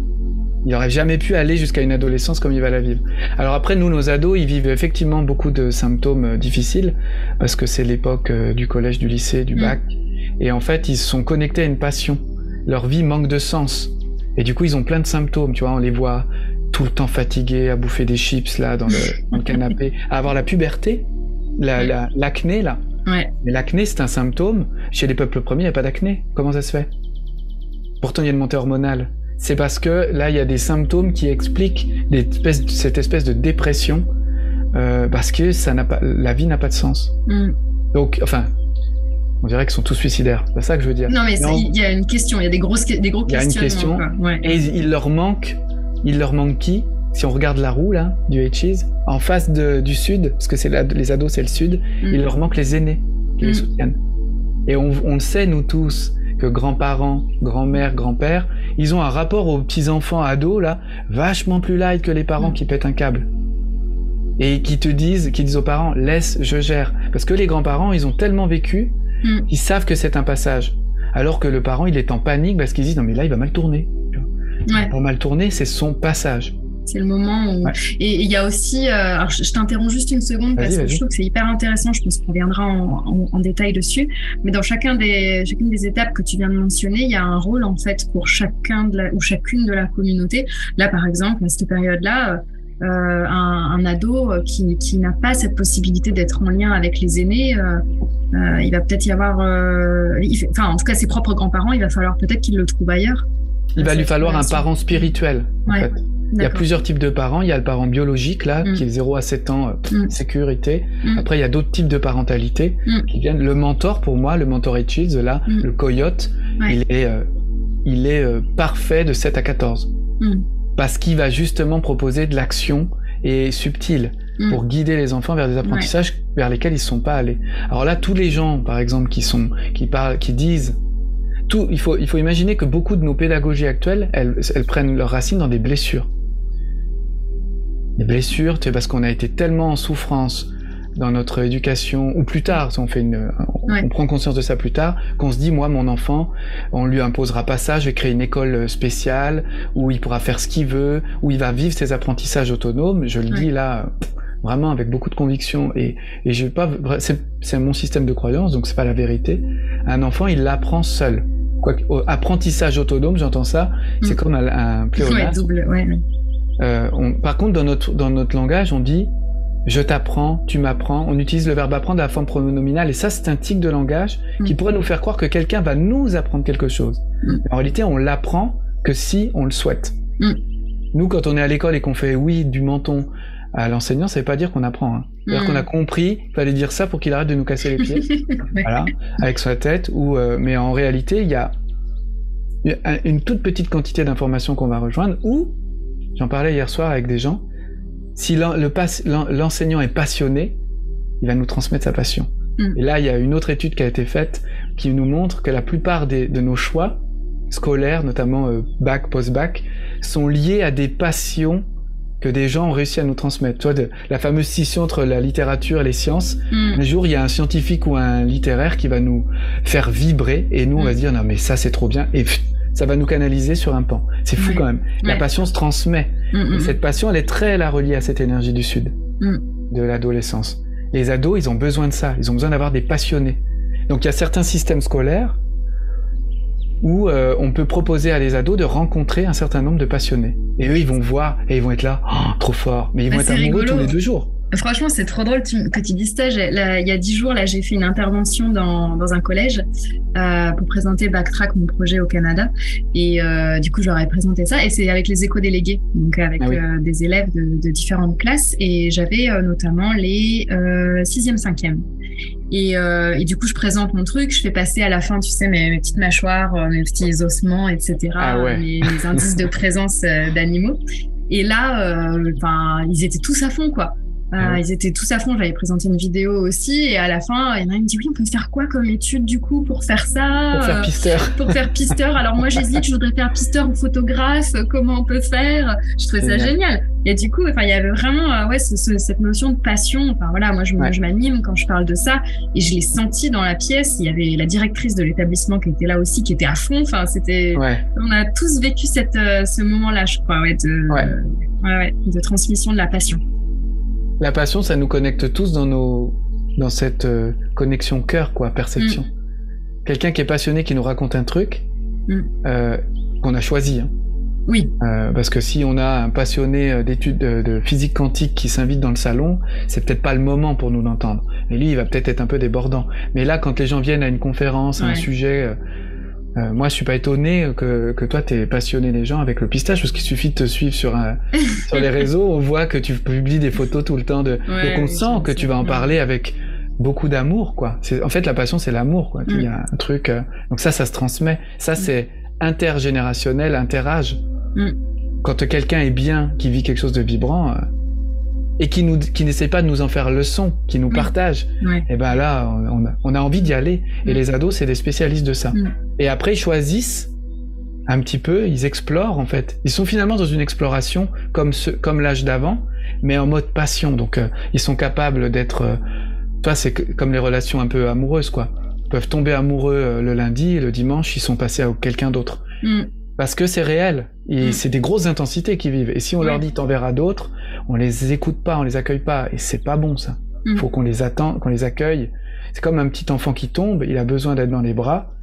[SPEAKER 3] Il aurait jamais pu aller jusqu'à une adolescence comme il va la vivre. Alors après, nous, nos ados, ils vivent effectivement beaucoup de symptômes euh, difficiles parce que c'est l'époque euh, du collège, du lycée, du
[SPEAKER 2] Mm.
[SPEAKER 3] bac, et en fait, ils sont connectés à une passion. Leur vie manque de sens, et du coup, ils ont plein de symptômes. Tu vois, on les voit tout le temps fatigués, à bouffer des chips là dans le, dans le canapé, à avoir la puberté, la-
[SPEAKER 2] Ouais.
[SPEAKER 3] la- l'acné là.
[SPEAKER 2] Ouais.
[SPEAKER 3] Mais l'acné, c'est un symptôme. Chez les peuples premiers, il n'y a pas d'acné. Comment ça se fait? Pourtant, il y a une montée hormonale. C'est parce que là, il y a des symptômes qui expliquent des espèces- cette espèce de dépression, euh, parce que ça n'a pas, la vie n'a pas de sens.
[SPEAKER 2] Mm.
[SPEAKER 3] Donc, enfin, on dirait qu'ils sont tous suicidaires. C'est ça que je veux dire.
[SPEAKER 2] Non, mais il y a une question, il y a des, grosses, des gros
[SPEAKER 3] Il y a une question.
[SPEAKER 2] quoi. Ouais.
[SPEAKER 3] Et il leur manque, il leur manque qui Si on regarde la roue là, du H-Cheese, en face de- du sud, parce que c'est les ados, c'est le sud,
[SPEAKER 2] Mm.
[SPEAKER 3] il leur manque les aînés qui les
[SPEAKER 2] Mm.
[SPEAKER 3] soutiennent. Et on, on le sait, nous tous, que grands-parents, grand-mère, grand-père, ils ont un rapport aux petits-enfants ados, là, vachement plus light que les parents
[SPEAKER 2] Mm.
[SPEAKER 3] qui pètent un câble. Et qui te disent, qui disent aux parents, laisse, je gère. Parce que les grands-parents, ils ont tellement vécu, qu'ils savent que c'est un passage. Alors que le parent, il est en panique parce qu'il se dit, non mais là, il va mal tourner. Vois. Pour mal tourner, c'est son passage.
[SPEAKER 2] C'est le moment où... Et il y a aussi... Euh, alors je, t'interromps juste une seconde parce que je trouve que c'est hyper intéressant. Je pense qu'on reviendra en, détail dessus. Mais dans chacun des, chacune des étapes que tu viens de mentionner, il y a un rôle en fait pour chacun de la, ou chacune de la communauté. Là, par exemple, à cette période-là... Euh, un, un, ado qui, qui n'a pas cette possibilité d'être en lien avec les aînés, euh, euh il va peut-être y avoir, euh, enfin en tout cas ses propres grands-parents, il va falloir peut-être qu'il le trouve ailleurs.
[SPEAKER 3] Il va lui falloir un parent spirituel. En fait. Il y a plusieurs types de parents. Il y a le parent biologique, là, mm. qui est 0 à 7 ans, euh, mm. sécurité. Mm. Après, il y a d'autres types de parentalité qui viennent. Le mentor, pour moi, le mentor Hitchens, là, le coyote, il est, euh, il est euh, parfait de 7 à 14. Parce qu'il va justement proposer de l'action et subtile pour guider les enfants vers des apprentissages vers lesquels ils ne sont pas allés. Alors là, tous les gens, par exemple, qui sont, qui parlent, qui disent tout, il faut, il faut imaginer que beaucoup de nos pédagogies actuelles, elles, elles prennent leurs racines dans des blessures. Des blessures, tu parce qu'on a été tellement en souffrance dans notre éducation, ou plus tard, si on fait une, on prend conscience de ça plus tard, qu'on se dit, moi, mon enfant, on lui imposera pas ça, je vais créer une école spéciale, où il pourra faire ce qu'il veut, où il va vivre ses apprentissages autonomes, je le dis là, vraiment avec beaucoup de conviction, et, et je pas, c'est mon système de croyance, donc c'est pas la vérité. Un enfant, il l'apprend seul. Quoi, apprentissage autonome, j'entends ça, c'est mm. comme un, un pléonasme. Ouais, double, ouais. Euh, par contre, dans notre, dans notre langage, on dit je t'apprends, tu m'apprends. On utilise le verbe apprendre à la forme pronominale et ça, c'est un tic de langage qui mm. pourrait nous faire croire que quelqu'un va nous apprendre quelque chose. Mm. En réalité, on l'apprend que si on le souhaite. Nous, quand on est à l'école et qu'on fait oui du menton à l'enseignant, ça veut pas dire qu'on apprend. Hein. C'est-à-dire qu'on a compris, il fallait dire ça pour qu'il arrête de nous casser les pieds, voilà, avec sa tête. Ou, euh, mais en réalité, il y a une toute petite quantité d'informations qu'on va rejoindre ou J'en parlais hier soir avec des gens. Si l'enseignant est passionné, il va nous transmettre sa passion. Mm. Et là, il y a une autre étude qui a été faite qui nous montre que la plupart de nos choix scolaires, notamment euh, bac, post-bac, sont liés à des passions que des gens ont réussi à nous transmettre. Tu vois, de, la fameuse scission entre la littérature et les sciences. Mm. Un jour, il y a un scientifique ou un littéraire qui va nous faire vibrer et nous, on va mm. dire, non, mais ça, c'est trop bien. Et ça va nous canaliser sur un pan. C'est fou quand même. La passion se transmet. Mm, mm, cette passion, elle est très la reliée à cette énergie du Sud, de l'adolescence. Les ados, ils ont besoin de ça. Ils ont besoin d'avoir des passionnés. Donc il y a certains systèmes scolaires où euh, on peut proposer à les ados de rencontrer un certain nombre de passionnés. Et eux, ils vont voir et ils vont être là, oh, trop fort. Mais ils vont bah, être amoureux tous les deux jours.
[SPEAKER 2] Franchement, c'est trop drôle que tu dises ça. il y a dix jours, là, j'ai fait une intervention dans, dans un collège euh, pour présenter Backtrack, mon projet au Canada. Et euh, du coup, je leur ai présenté ça. Et c'est avec les éco-délégués, donc avec ah euh, des élèves de, de, différentes classes. Et j'avais notamment les euh, sixième, cinquième. Et, euh, et, du coup, je présente mon truc. Je fais passer à la fin, tu sais, mes, petites mâchoires, mes petits ossements, etc. Ah mes, mes, indices de présence d'animaux. Et là, ils étaient tous à fond, quoi. Euh, ils étaient tous à fond. J'avais présenté une vidéo aussi. Et à la fin, il y en a un qui me dit Oui, on peut faire quoi comme étude du coup pour faire ça
[SPEAKER 3] Pour faire pisteur.
[SPEAKER 2] pour faire pisteur. Alors moi, j'hésite, je voudrais faire pisteur ou photographe. Comment on peut faire? Je trouvais ça génial. Et du coup, enfin, il y avait vraiment euh, ouais, cette notion de passion. Enfin voilà, moi, je, m'anime quand je parle de ça. Et je l'ai senti dans la pièce. Il y avait la directrice de l'établissement qui était là aussi, qui était à fond. Enfin, c'était. On a tous vécu cette, euh, ce moment-là, je crois, ouais, de, de transmission de la passion.
[SPEAKER 3] La passion, ça nous connecte tous dans nos, dans cette euh, connexion cœur, quoi, perception. Mm. Quelqu'un qui est passionné, qui nous raconte un truc mm. euh, qu'on a choisi. Hein.
[SPEAKER 2] Oui.
[SPEAKER 3] Euh, parce que si on a un passionné d'études de, physique quantique qui s'invite dans le salon, c'est peut-être pas le moment pour nous d'entendre. Et lui, il va peut-être être un peu débordant. Mais là, quand les gens viennent à une conférence, à un sujet euh, moi, je suis pas étonné que, que toi, t'es passionné des gens avec le pistache, parce qu'il suffit de te suivre sur, un, sur les réseaux, on voit que tu publies des photos tout le temps, de, donc on sent que tu vas en parler avec beaucoup d'amour, quoi. En fait, la passion, c'est l'amour, quoi. Il y a un truc, euh, donc ça, ça se transmet. Ça, mm. c'est intergénérationnel, interâge. Mm. Quand quelqu'un est bien, qui vit quelque chose de vibrant, euh, et qui nous qui n'essaie pas de nous en faire leçon, qui nous partage, et eh ben là on a, on a envie d'y aller. Et les ados c'est des spécialistes de ça. Et après ils choisissent un petit peu, ils explorent en fait. Ils sont finalement dans une exploration comme ce, comme l'âge d'avant, mais en mode passion. Donc euh, ils sont capables d'être, euh, toi c'est comme les relations un peu amoureuses quoi. Ils peuvent tomber amoureux euh, le lundi et le dimanche ils sont passés à quelqu'un d'autre. Parce que c'est réel. Et
[SPEAKER 2] Mm.
[SPEAKER 3] c'est des grosses intensités qui vivent. Et si on leur dit t'en verras d'autres, on les écoute pas, on les accueille pas. Et c'est pas bon, ça.
[SPEAKER 2] Mm.
[SPEAKER 3] Faut qu'on les attend, qu'on les accueille. C'est comme un petit enfant qui tombe, il a besoin d'être dans les bras.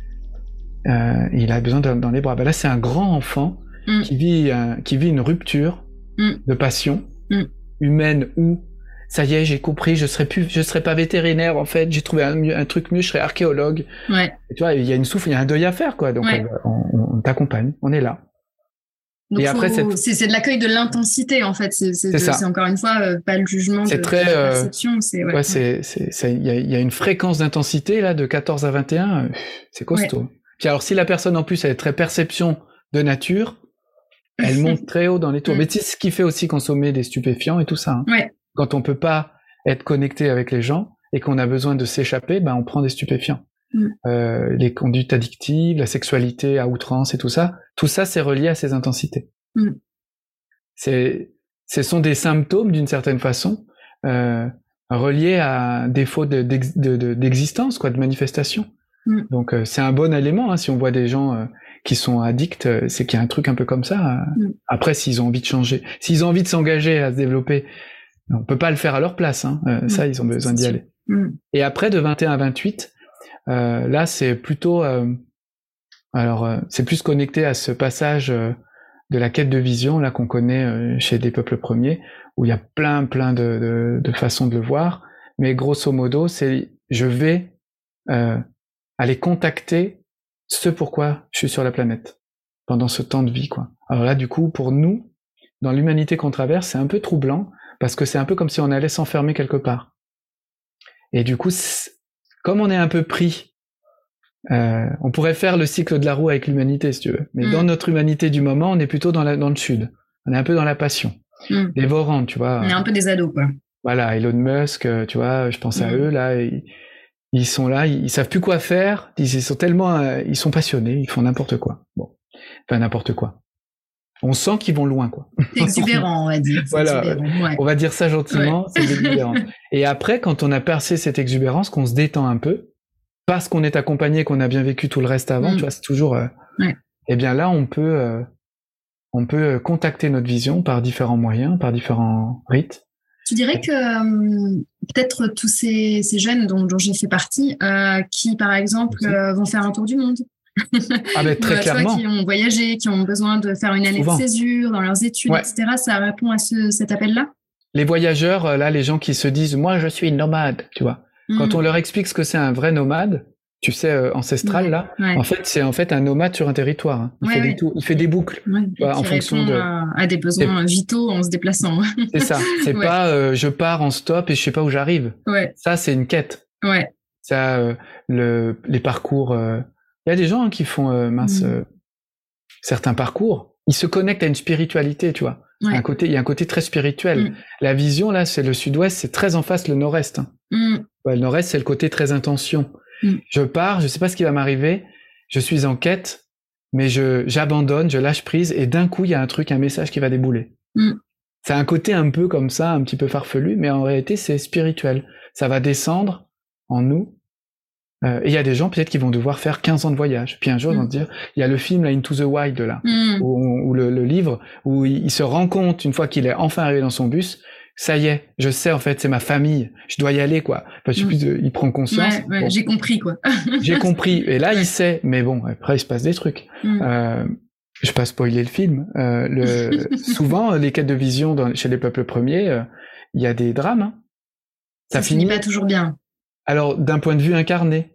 [SPEAKER 3] Euh, il a besoin d'être dans les bras. Ben là, c'est un grand enfant
[SPEAKER 2] Mm.
[SPEAKER 3] qui vit, un- qui vit une rupture de passion humaine où ça y est, j'ai compris, je serai plus, je serai pas vétérinaire en fait. J'ai trouvé un, truc mieux, je serai archéologue.
[SPEAKER 2] Ouais.
[SPEAKER 3] Et tu vois, il y a une souffle, il y a un deuil à faire quoi. Donc
[SPEAKER 2] Ouais.
[SPEAKER 3] on, t'accompagne, on est là.
[SPEAKER 2] Donc,
[SPEAKER 3] Et après,
[SPEAKER 2] faut- c'est de l'accueil de l'intensité en fait. C'est encore une fois euh, pas le jugement,
[SPEAKER 3] C'est
[SPEAKER 2] de,
[SPEAKER 3] très,
[SPEAKER 2] de la
[SPEAKER 3] euh,
[SPEAKER 2] perception. C'est ouais.
[SPEAKER 3] Il y a, il y a une fréquence d'intensité là de 14 à 21, euh, c'est costaud. Puis alors si la personne en plus elle est très perception de nature, elle monte très haut dans les tours. Mais c'est ce qui fait aussi consommer des stupéfiants et tout ça. hein.
[SPEAKER 2] Ouais.
[SPEAKER 3] Quand on peut pas être connecté avec les gens et qu'on a besoin de s'échapper, ben on prend des stupéfiants.
[SPEAKER 2] Mm.
[SPEAKER 3] Euh, les conduites addictives, la sexualité à outrance et tout ça, tout ça c'est relié à ces intensités.
[SPEAKER 2] Mm.
[SPEAKER 3] C'est, ce sont des symptômes d'une certaine façon euh, reliés à un défaut de- d'ex- de- de- d'existence, quoi, de manifestation.
[SPEAKER 2] Mm.
[SPEAKER 3] Donc euh, c'est un bon élément. Hein, si on voit des gens qui sont addicts, c'est qu'il y a un truc un peu comme ça.
[SPEAKER 2] Mm.
[SPEAKER 3] Après, s'ils ont envie de changer, s'ils ont envie de s'engager à se développer, on peut pas le faire à leur place. Hein. Euh,
[SPEAKER 2] Mm.
[SPEAKER 3] Ça, ils ont besoin d'y aller.
[SPEAKER 2] Mm.
[SPEAKER 3] Et après, de 21 à 28, euh, là, c'est plutôt, euh, alors, euh, c'est plus connecté à ce passage euh, de la quête de vision là qu'on connaît euh, chez des peuples premiers, où il y a plein, plein de, de, de façons de le voir. Mais grosso modo, c'est je vais euh, aller contacter ce pourquoi je suis sur la planète pendant ce temps de vie, quoi. Alors là, du coup, pour nous, dans l'humanité qu'on traverse, c'est un peu troublant parce que c'est un peu comme si on allait s'enfermer quelque part. Et du coup, comme on est un peu pris, euh, on pourrait faire le cycle de la roue avec l'humanité, si tu veux. Mais
[SPEAKER 2] Mm.
[SPEAKER 3] dans notre humanité du moment, on est plutôt dans, la, dans le sud. On est un peu dans la passion.
[SPEAKER 2] Mm.
[SPEAKER 3] Dévorante, tu vois.
[SPEAKER 2] On est un peu des ados quoi.
[SPEAKER 3] Voilà, Elon Musk, euh, tu vois, je pense à
[SPEAKER 2] Mhm.
[SPEAKER 3] eux, là, ils, ils sont là, ils, ils savent plus quoi faire, ils sont tellement, euh, ils sont passionnés, ils font n'importe quoi. Bon. Enfin, n'importe quoi. On sent qu'ils vont loin, quoi.
[SPEAKER 2] C'est exubérant, on va dire.
[SPEAKER 3] Voilà.
[SPEAKER 2] ouais.
[SPEAKER 3] On va dire ça gentiment, c'est. Et après, quand on a percé cette exubérance, qu'on se détend un peu, parce qu'on est accompagné, qu'on a bien vécu tout le reste avant,
[SPEAKER 2] Mm.
[SPEAKER 3] tu vois, c'est toujours. euh,
[SPEAKER 2] Ouais.
[SPEAKER 3] Eh bien là, on peut, euh, on peut contacter notre vision par différents moyens, par différents rites.
[SPEAKER 2] Tu dirais que euh, peut-être tous ces, ces jeunes dont, dont j'ai fait partie, euh, qui par exemple vont faire un tour du monde,
[SPEAKER 3] Ah ben très
[SPEAKER 2] vois,
[SPEAKER 3] clairement.
[SPEAKER 2] qui ont voyagé, qui ont besoin de faire une année
[SPEAKER 3] Souvent.
[SPEAKER 2] de césure dans leurs études,
[SPEAKER 3] Ouais.
[SPEAKER 2] etc. Ça répond à ce, cet appel-là?
[SPEAKER 3] Les voyageurs, euh, là, les gens qui se disent, moi, je suis nomade, tu vois. Quand
[SPEAKER 2] Mm.
[SPEAKER 3] on leur explique ce que c'est un vrai nomade, tu sais, euh, ancestral,
[SPEAKER 2] Ouais,
[SPEAKER 3] là,
[SPEAKER 2] Ouais.
[SPEAKER 3] en fait, c'est en fait un nomade sur un territoire. hein. Il, fait. Des tours- il fait des boucles. Vois, en fonction de-
[SPEAKER 2] à, à des besoins vitaux en se déplaçant.
[SPEAKER 3] C'est ça. C'est pas euh, je pars en stop et je sais pas où j'arrive. Ça, c'est une quête.
[SPEAKER 2] ouais.
[SPEAKER 3] Ça, euh, le, les parcours. Il y a des gens hein, qui font euh, mince
[SPEAKER 2] Mhm.
[SPEAKER 3] euh, certains parcours. Ils se connectent à une spiritualité, tu vois.
[SPEAKER 2] Ouais.
[SPEAKER 3] Un côté, il y a un côté très spirituel.
[SPEAKER 2] Mhm.
[SPEAKER 3] La vision là, c'est le sud-ouest, c'est très en face le nord-est. hein.
[SPEAKER 2] Mm.
[SPEAKER 3] Ouais, le nord-est, c'est le côté très intention. Je pars, je sais pas ce qui va m'arriver, je suis en quête, mais je j'abandonne, je lâche prise, et d'un coup, il y a un truc, un message qui va débouler.
[SPEAKER 2] Mm.
[SPEAKER 3] C'est un côté un peu comme ça, un petit peu farfelu, mais en réalité, c'est spirituel. Ça va descendre en nous. Euh, et il y a des gens peut-être qui vont devoir faire 15 ans de voyage. Puis un jour, ils vont
[SPEAKER 2] Mm.
[SPEAKER 3] se dire, il y a le film là, Into the Wild là,
[SPEAKER 2] Mm.
[SPEAKER 3] ou, le, le livre, où il, il se rend compte, une fois qu'il est enfin arrivé dans son bus, ça y est, je sais en fait, c'est ma famille, je dois y aller quoi. Enfin, je sais
[SPEAKER 2] Mm.
[SPEAKER 3] plus, de- il prend conscience.
[SPEAKER 2] Ouais, ouais,
[SPEAKER 3] Bon,
[SPEAKER 2] j'ai compris quoi.
[SPEAKER 3] j'ai compris. Et là, il sait. Mais bon, après, il se passe des trucs.
[SPEAKER 2] Mm.
[SPEAKER 3] Euh, je vais pas spoiler le film. Euh, le, souvent, les quêtes de vision dans, chez les peuples premiers, euh, il y a des drames. hein. Ça,
[SPEAKER 2] Ça finit. pas toujours bien.
[SPEAKER 3] Alors, d'un point de vue incarné,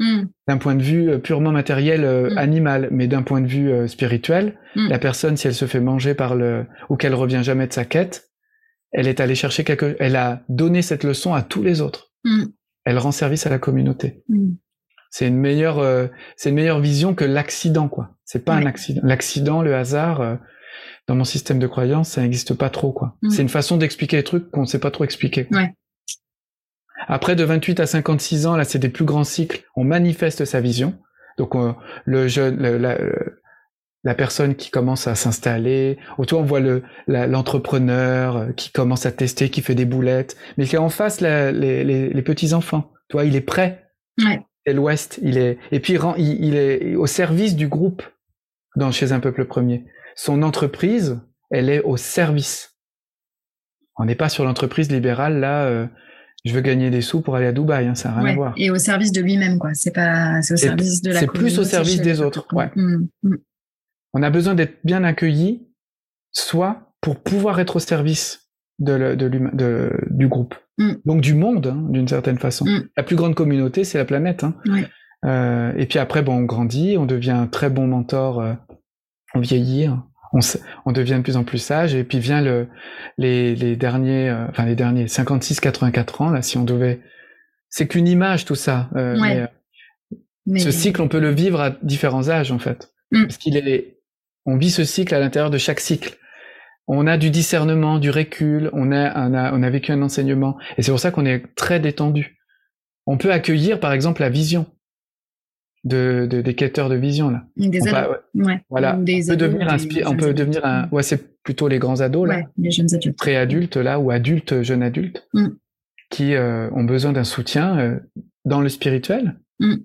[SPEAKER 2] Mm.
[SPEAKER 3] d'un point de vue euh, purement matériel, euh,
[SPEAKER 2] Mm.
[SPEAKER 3] animal, mais d'un point de vue euh, spirituel,
[SPEAKER 2] Mm.
[SPEAKER 3] la personne, si elle se fait manger par le, ou qu'elle revient jamais de sa quête, elle est allée chercher quelque, elle a donné cette leçon à tous les autres. Elle rend service à la communauté.
[SPEAKER 2] Mm.
[SPEAKER 3] C'est une meilleure, euh, c'est une meilleure vision que l'accident, quoi. C'est pas un accident. L'accident, le hasard, euh, dans mon système de croyance, ça n'existe pas trop, quoi. C'est une façon d'expliquer les trucs qu'on ne sait pas trop expliquer. quoi.
[SPEAKER 2] Ouais.
[SPEAKER 3] Après, de 28 à 56 ans, là, c'est des plus grands cycles. On manifeste sa vision. Donc, euh, le jeune, le- la, la personne qui commence à s'installer. Autour, on voit le l'entrepreneur euh, qui commence à tester, qui fait des boulettes, mais qui est en face la- les, les, les petits enfants. Tu vois, il est prêt.
[SPEAKER 2] Ouais.
[SPEAKER 3] C'est l'Ouest. Il est et puis il, il est au service du groupe. dans, chez un peuple premier. Son entreprise, elle est au service. On n'est pas sur l'entreprise libérale, là, euh, je veux gagner des sous pour aller à Dubaï, hein, ça n'a rien à voir.
[SPEAKER 2] Et au service de lui-même, quoi. C'est pas, c'est au service de la
[SPEAKER 3] C'est plus au service des autres, ouais. Mm, mm. On a besoin d'être bien accueilli, soit pour pouvoir être au service de, de, du groupe. Mm. Donc du monde, hein, d'une certaine façon. La plus grande communauté, c'est la planète. Hein. Euh, et puis après, bon, on grandit, on devient un très bon mentor, euh, on vieillit, hein. On, on, devient de plus en plus sage, et puis vient le, les, les derniers, euh, enfin les derniers 56-84 ans, là, si on devait... C'est qu'une image tout ça. Euh, mais, Ce cycle, on peut le vivre à différents âges, en fait. Mm. Parce qu'il est... On vit ce cycle à l'intérieur de chaque cycle. On a du discernement, du recul, on a, on a, on a vécu un enseignement. Et c'est pour ça qu'on est très détendu. On peut accueillir, par exemple, la vision de, des quêteurs de vision là.
[SPEAKER 2] Des ados. ouais.
[SPEAKER 3] Voilà. on peut devenir on peut devenir un, ouais, c'est plutôt les grands ados là.
[SPEAKER 2] Ouais, les jeunes adultes.
[SPEAKER 3] Préadultes là ou adultes, jeunes adultes, mm. qui euh, ont besoin d'un soutien euh, dans le spirituel. Mm.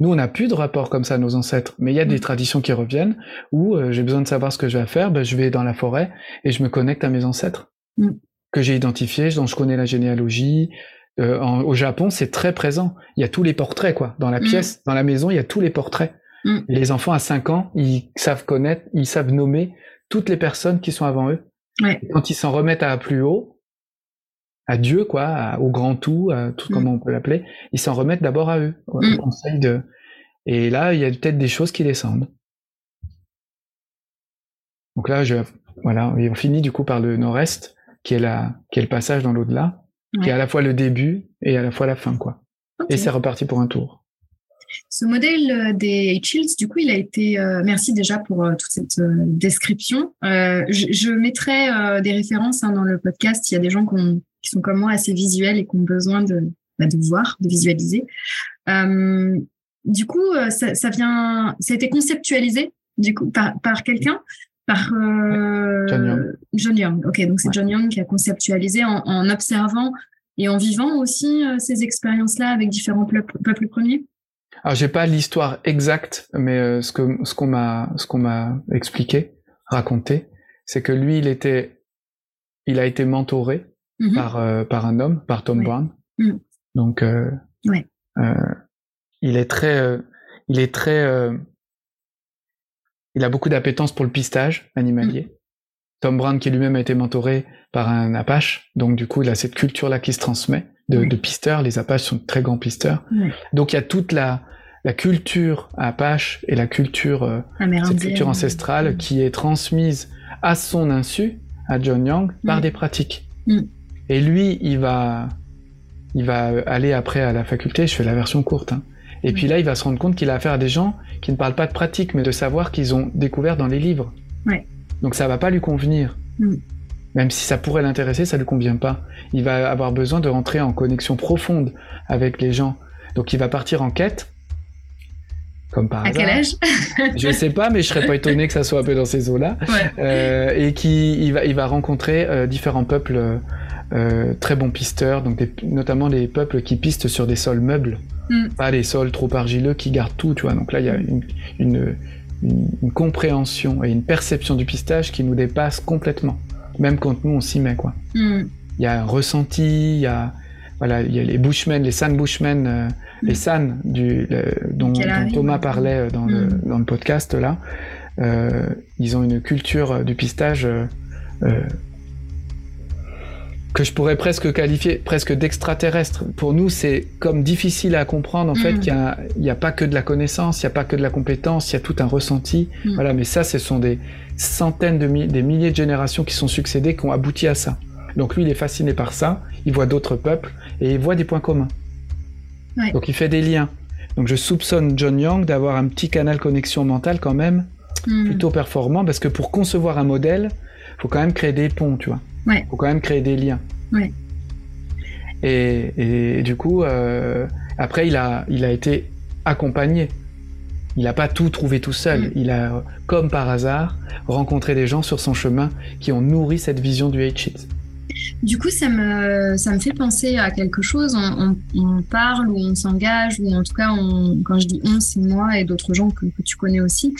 [SPEAKER 3] Nous, on n'a plus de rapport comme ça à nos ancêtres, mais il y a des mm. traditions qui reviennent où euh, j'ai besoin de savoir ce que je vais faire, ben, je vais dans la forêt et je me connecte à mes ancêtres que j'ai identifiés, dont je connais la généalogie, euh, au Japon, c'est très présent. Il y a tous les portraits, quoi. Dans la mm. pièce, dans la maison, il y a tous les portraits. Mm. les enfants à 5 ans, ils savent connaître, ils savent nommer toutes les personnes qui sont avant eux. Quand ils s'en remettent à plus haut, à Dieu, quoi, au grand tout, à tout mm. comment on peut l'appeler, ils s'en remettent d'abord à eux. Au conseil de. Et là, il y a peut-être des choses qui descendent. Donc là, je, voilà, on finit du coup par le nord-est, qui est la, qui est le passage dans l'au-delà qui est à la fois le début et à la fois la fin, quoi. Et c'est reparti pour un tour.
[SPEAKER 2] Ce modèle euh, des Chills, du coup, il a été. Euh, merci déjà pour euh, toute cette description. Je, mettrai des références hein, dans le podcast. Il y a des gens qui, sont comme moi assez visuels et qui ont besoin de, bah, de voir, de visualiser. du coup, ça, ça, vient. Ça a été conceptualisé du coup par, par quelqu'un par euh, John Young. John Young. Ok, donc c'est John Young qui a conceptualisé en, en, observant et en vivant aussi euh, ces expériences-là avec différents peuples, peuples premiers?
[SPEAKER 3] Alors j'ai pas l'histoire exacte, mais euh, ce que ce qu'on m'a ce qu'on m'a expliqué, raconté, c'est que lui il était il a été mentoré mm-hmm. par euh, par un homme, par Tom Brown. Mm. Donc ouais. il est très il est très il a beaucoup d'appétence pour le pistage animalier. Mm. Tom Brown, qui lui-même a été mentoré par un Apache, donc du coup, il a cette culture-là qui se transmet de, de pisteurs. Les Apaches sont de très grands pisteurs. Donc il y a toute la, la culture Apache et la culture, euh, cette culture ancestrale mm. qui est transmise à son insu, à John Young, par mm. des pratiques. Et lui, il va, il va aller après à la faculté, je fais la version courte, hein, et puis là, il va se rendre compte qu'il a affaire à des gens qui ne parlent pas de pratique, mais de savoir qu'ils ont découvert dans les livres. Donc ça va pas lui convenir. Mm. Même si ça pourrait l'intéresser, ça lui convient pas. Il va avoir besoin de rentrer en connexion profonde avec les gens. Donc il va partir en quête. Comme par
[SPEAKER 2] à quel âge
[SPEAKER 3] Je sais pas, mais je serais pas étonné que ça soit un peu dans ces eaux-là. Euh, et qui il va, il va rencontrer euh, différents peuples euh, très bons pisteurs, donc notamment les peuples qui pistent sur des sols meubles. Mm. Pas les sols trop argileux qui gardent tout, tu vois. Donc là, il y a une, une, une, compréhension et une perception du pistage qui nous dépasse complètement. Même quand nous, on s'y met, quoi. Mm. Il y a un ressenti, il y a, voilà, il y a les Bushmen, les San Bushmen, euh, mm. les San du, dont, Thomas parlait euh, dans, le, dans le podcast, là. Euh, ils ont une culture du pistage que je pourrais presque qualifier presque d'extraterrestre. Pour nous, c'est comme difficile à comprendre en fait mm. qu'il n'y a, pas que de la connaissance, il n'y a pas que de la compétence, il y a tout un ressenti. Mm. Voilà, mais ça, ce sont des centaines de milliers, des milliers de générations qui sont succédées, qui ont abouti à ça. Donc lui, il est fasciné par ça, il voit d'autres peuples et il voit des points communs. Donc il fait des liens. Donc je soupçonne John Young d'avoir un petit canal connexion mentale quand même, mm. plutôt performant, parce que pour concevoir un modèle, faut quand même créer des ponts, tu vois. Il faut quand même créer des liens. Et, du coup, euh, après, il a, il a été accompagné. Il n'a pas tout trouvé tout seul. Mm. Il a, comme par hasard, rencontré des gens sur son chemin qui ont nourri cette vision du hate shit.
[SPEAKER 2] Du coup, ça me, ça me fait penser à quelque chose. On, on, parle ou on s'engage, ou en tout cas, on, quand je dis on, c'est moi et d'autres gens que, que, tu connais aussi,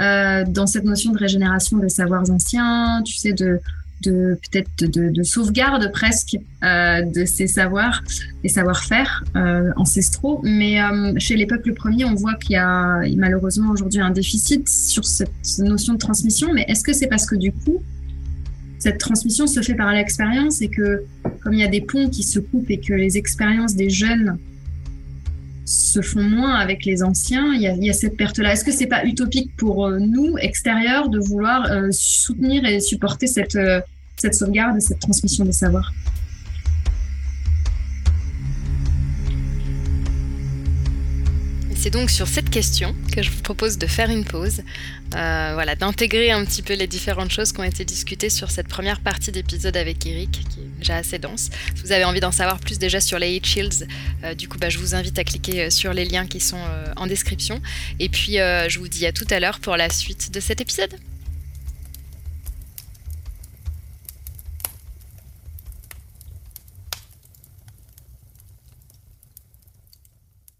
[SPEAKER 2] euh, dans cette notion de régénération des savoirs anciens, tu sais, de, de peut-être de, de, sauvegarde presque euh, de ces savoirs et savoir-faire euh, ancestraux. Mais euh, chez les peuples premiers, on voit qu'il y a malheureusement aujourd'hui un déficit sur cette notion de transmission. Mais est-ce que c'est parce que du coup, cette transmission se fait par l'expérience et que comme il y a des ponts qui se coupent et que les expériences des jeunes se font moins avec les anciens, il y a, cette perte-là. Est-ce que c'est pas utopique pour euh, nous, extérieurs, de vouloir euh, soutenir et supporter cette, euh, cette sauvegarde et cette transmission des savoirs?
[SPEAKER 4] C'est donc sur cette question que je vous propose de faire une pause, euh, voilà, d'intégrer un petit peu les différentes choses qui ont été discutées sur cette première partie d'épisode avec Eric, qui est déjà assez dense. Si vous avez envie d'en savoir plus déjà sur les Shields, euh, du coup, bah, je vous invite à cliquer euh, sur les liens qui sont en description. Et puis, je vous dis à tout à l'heure pour la suite de cet épisode.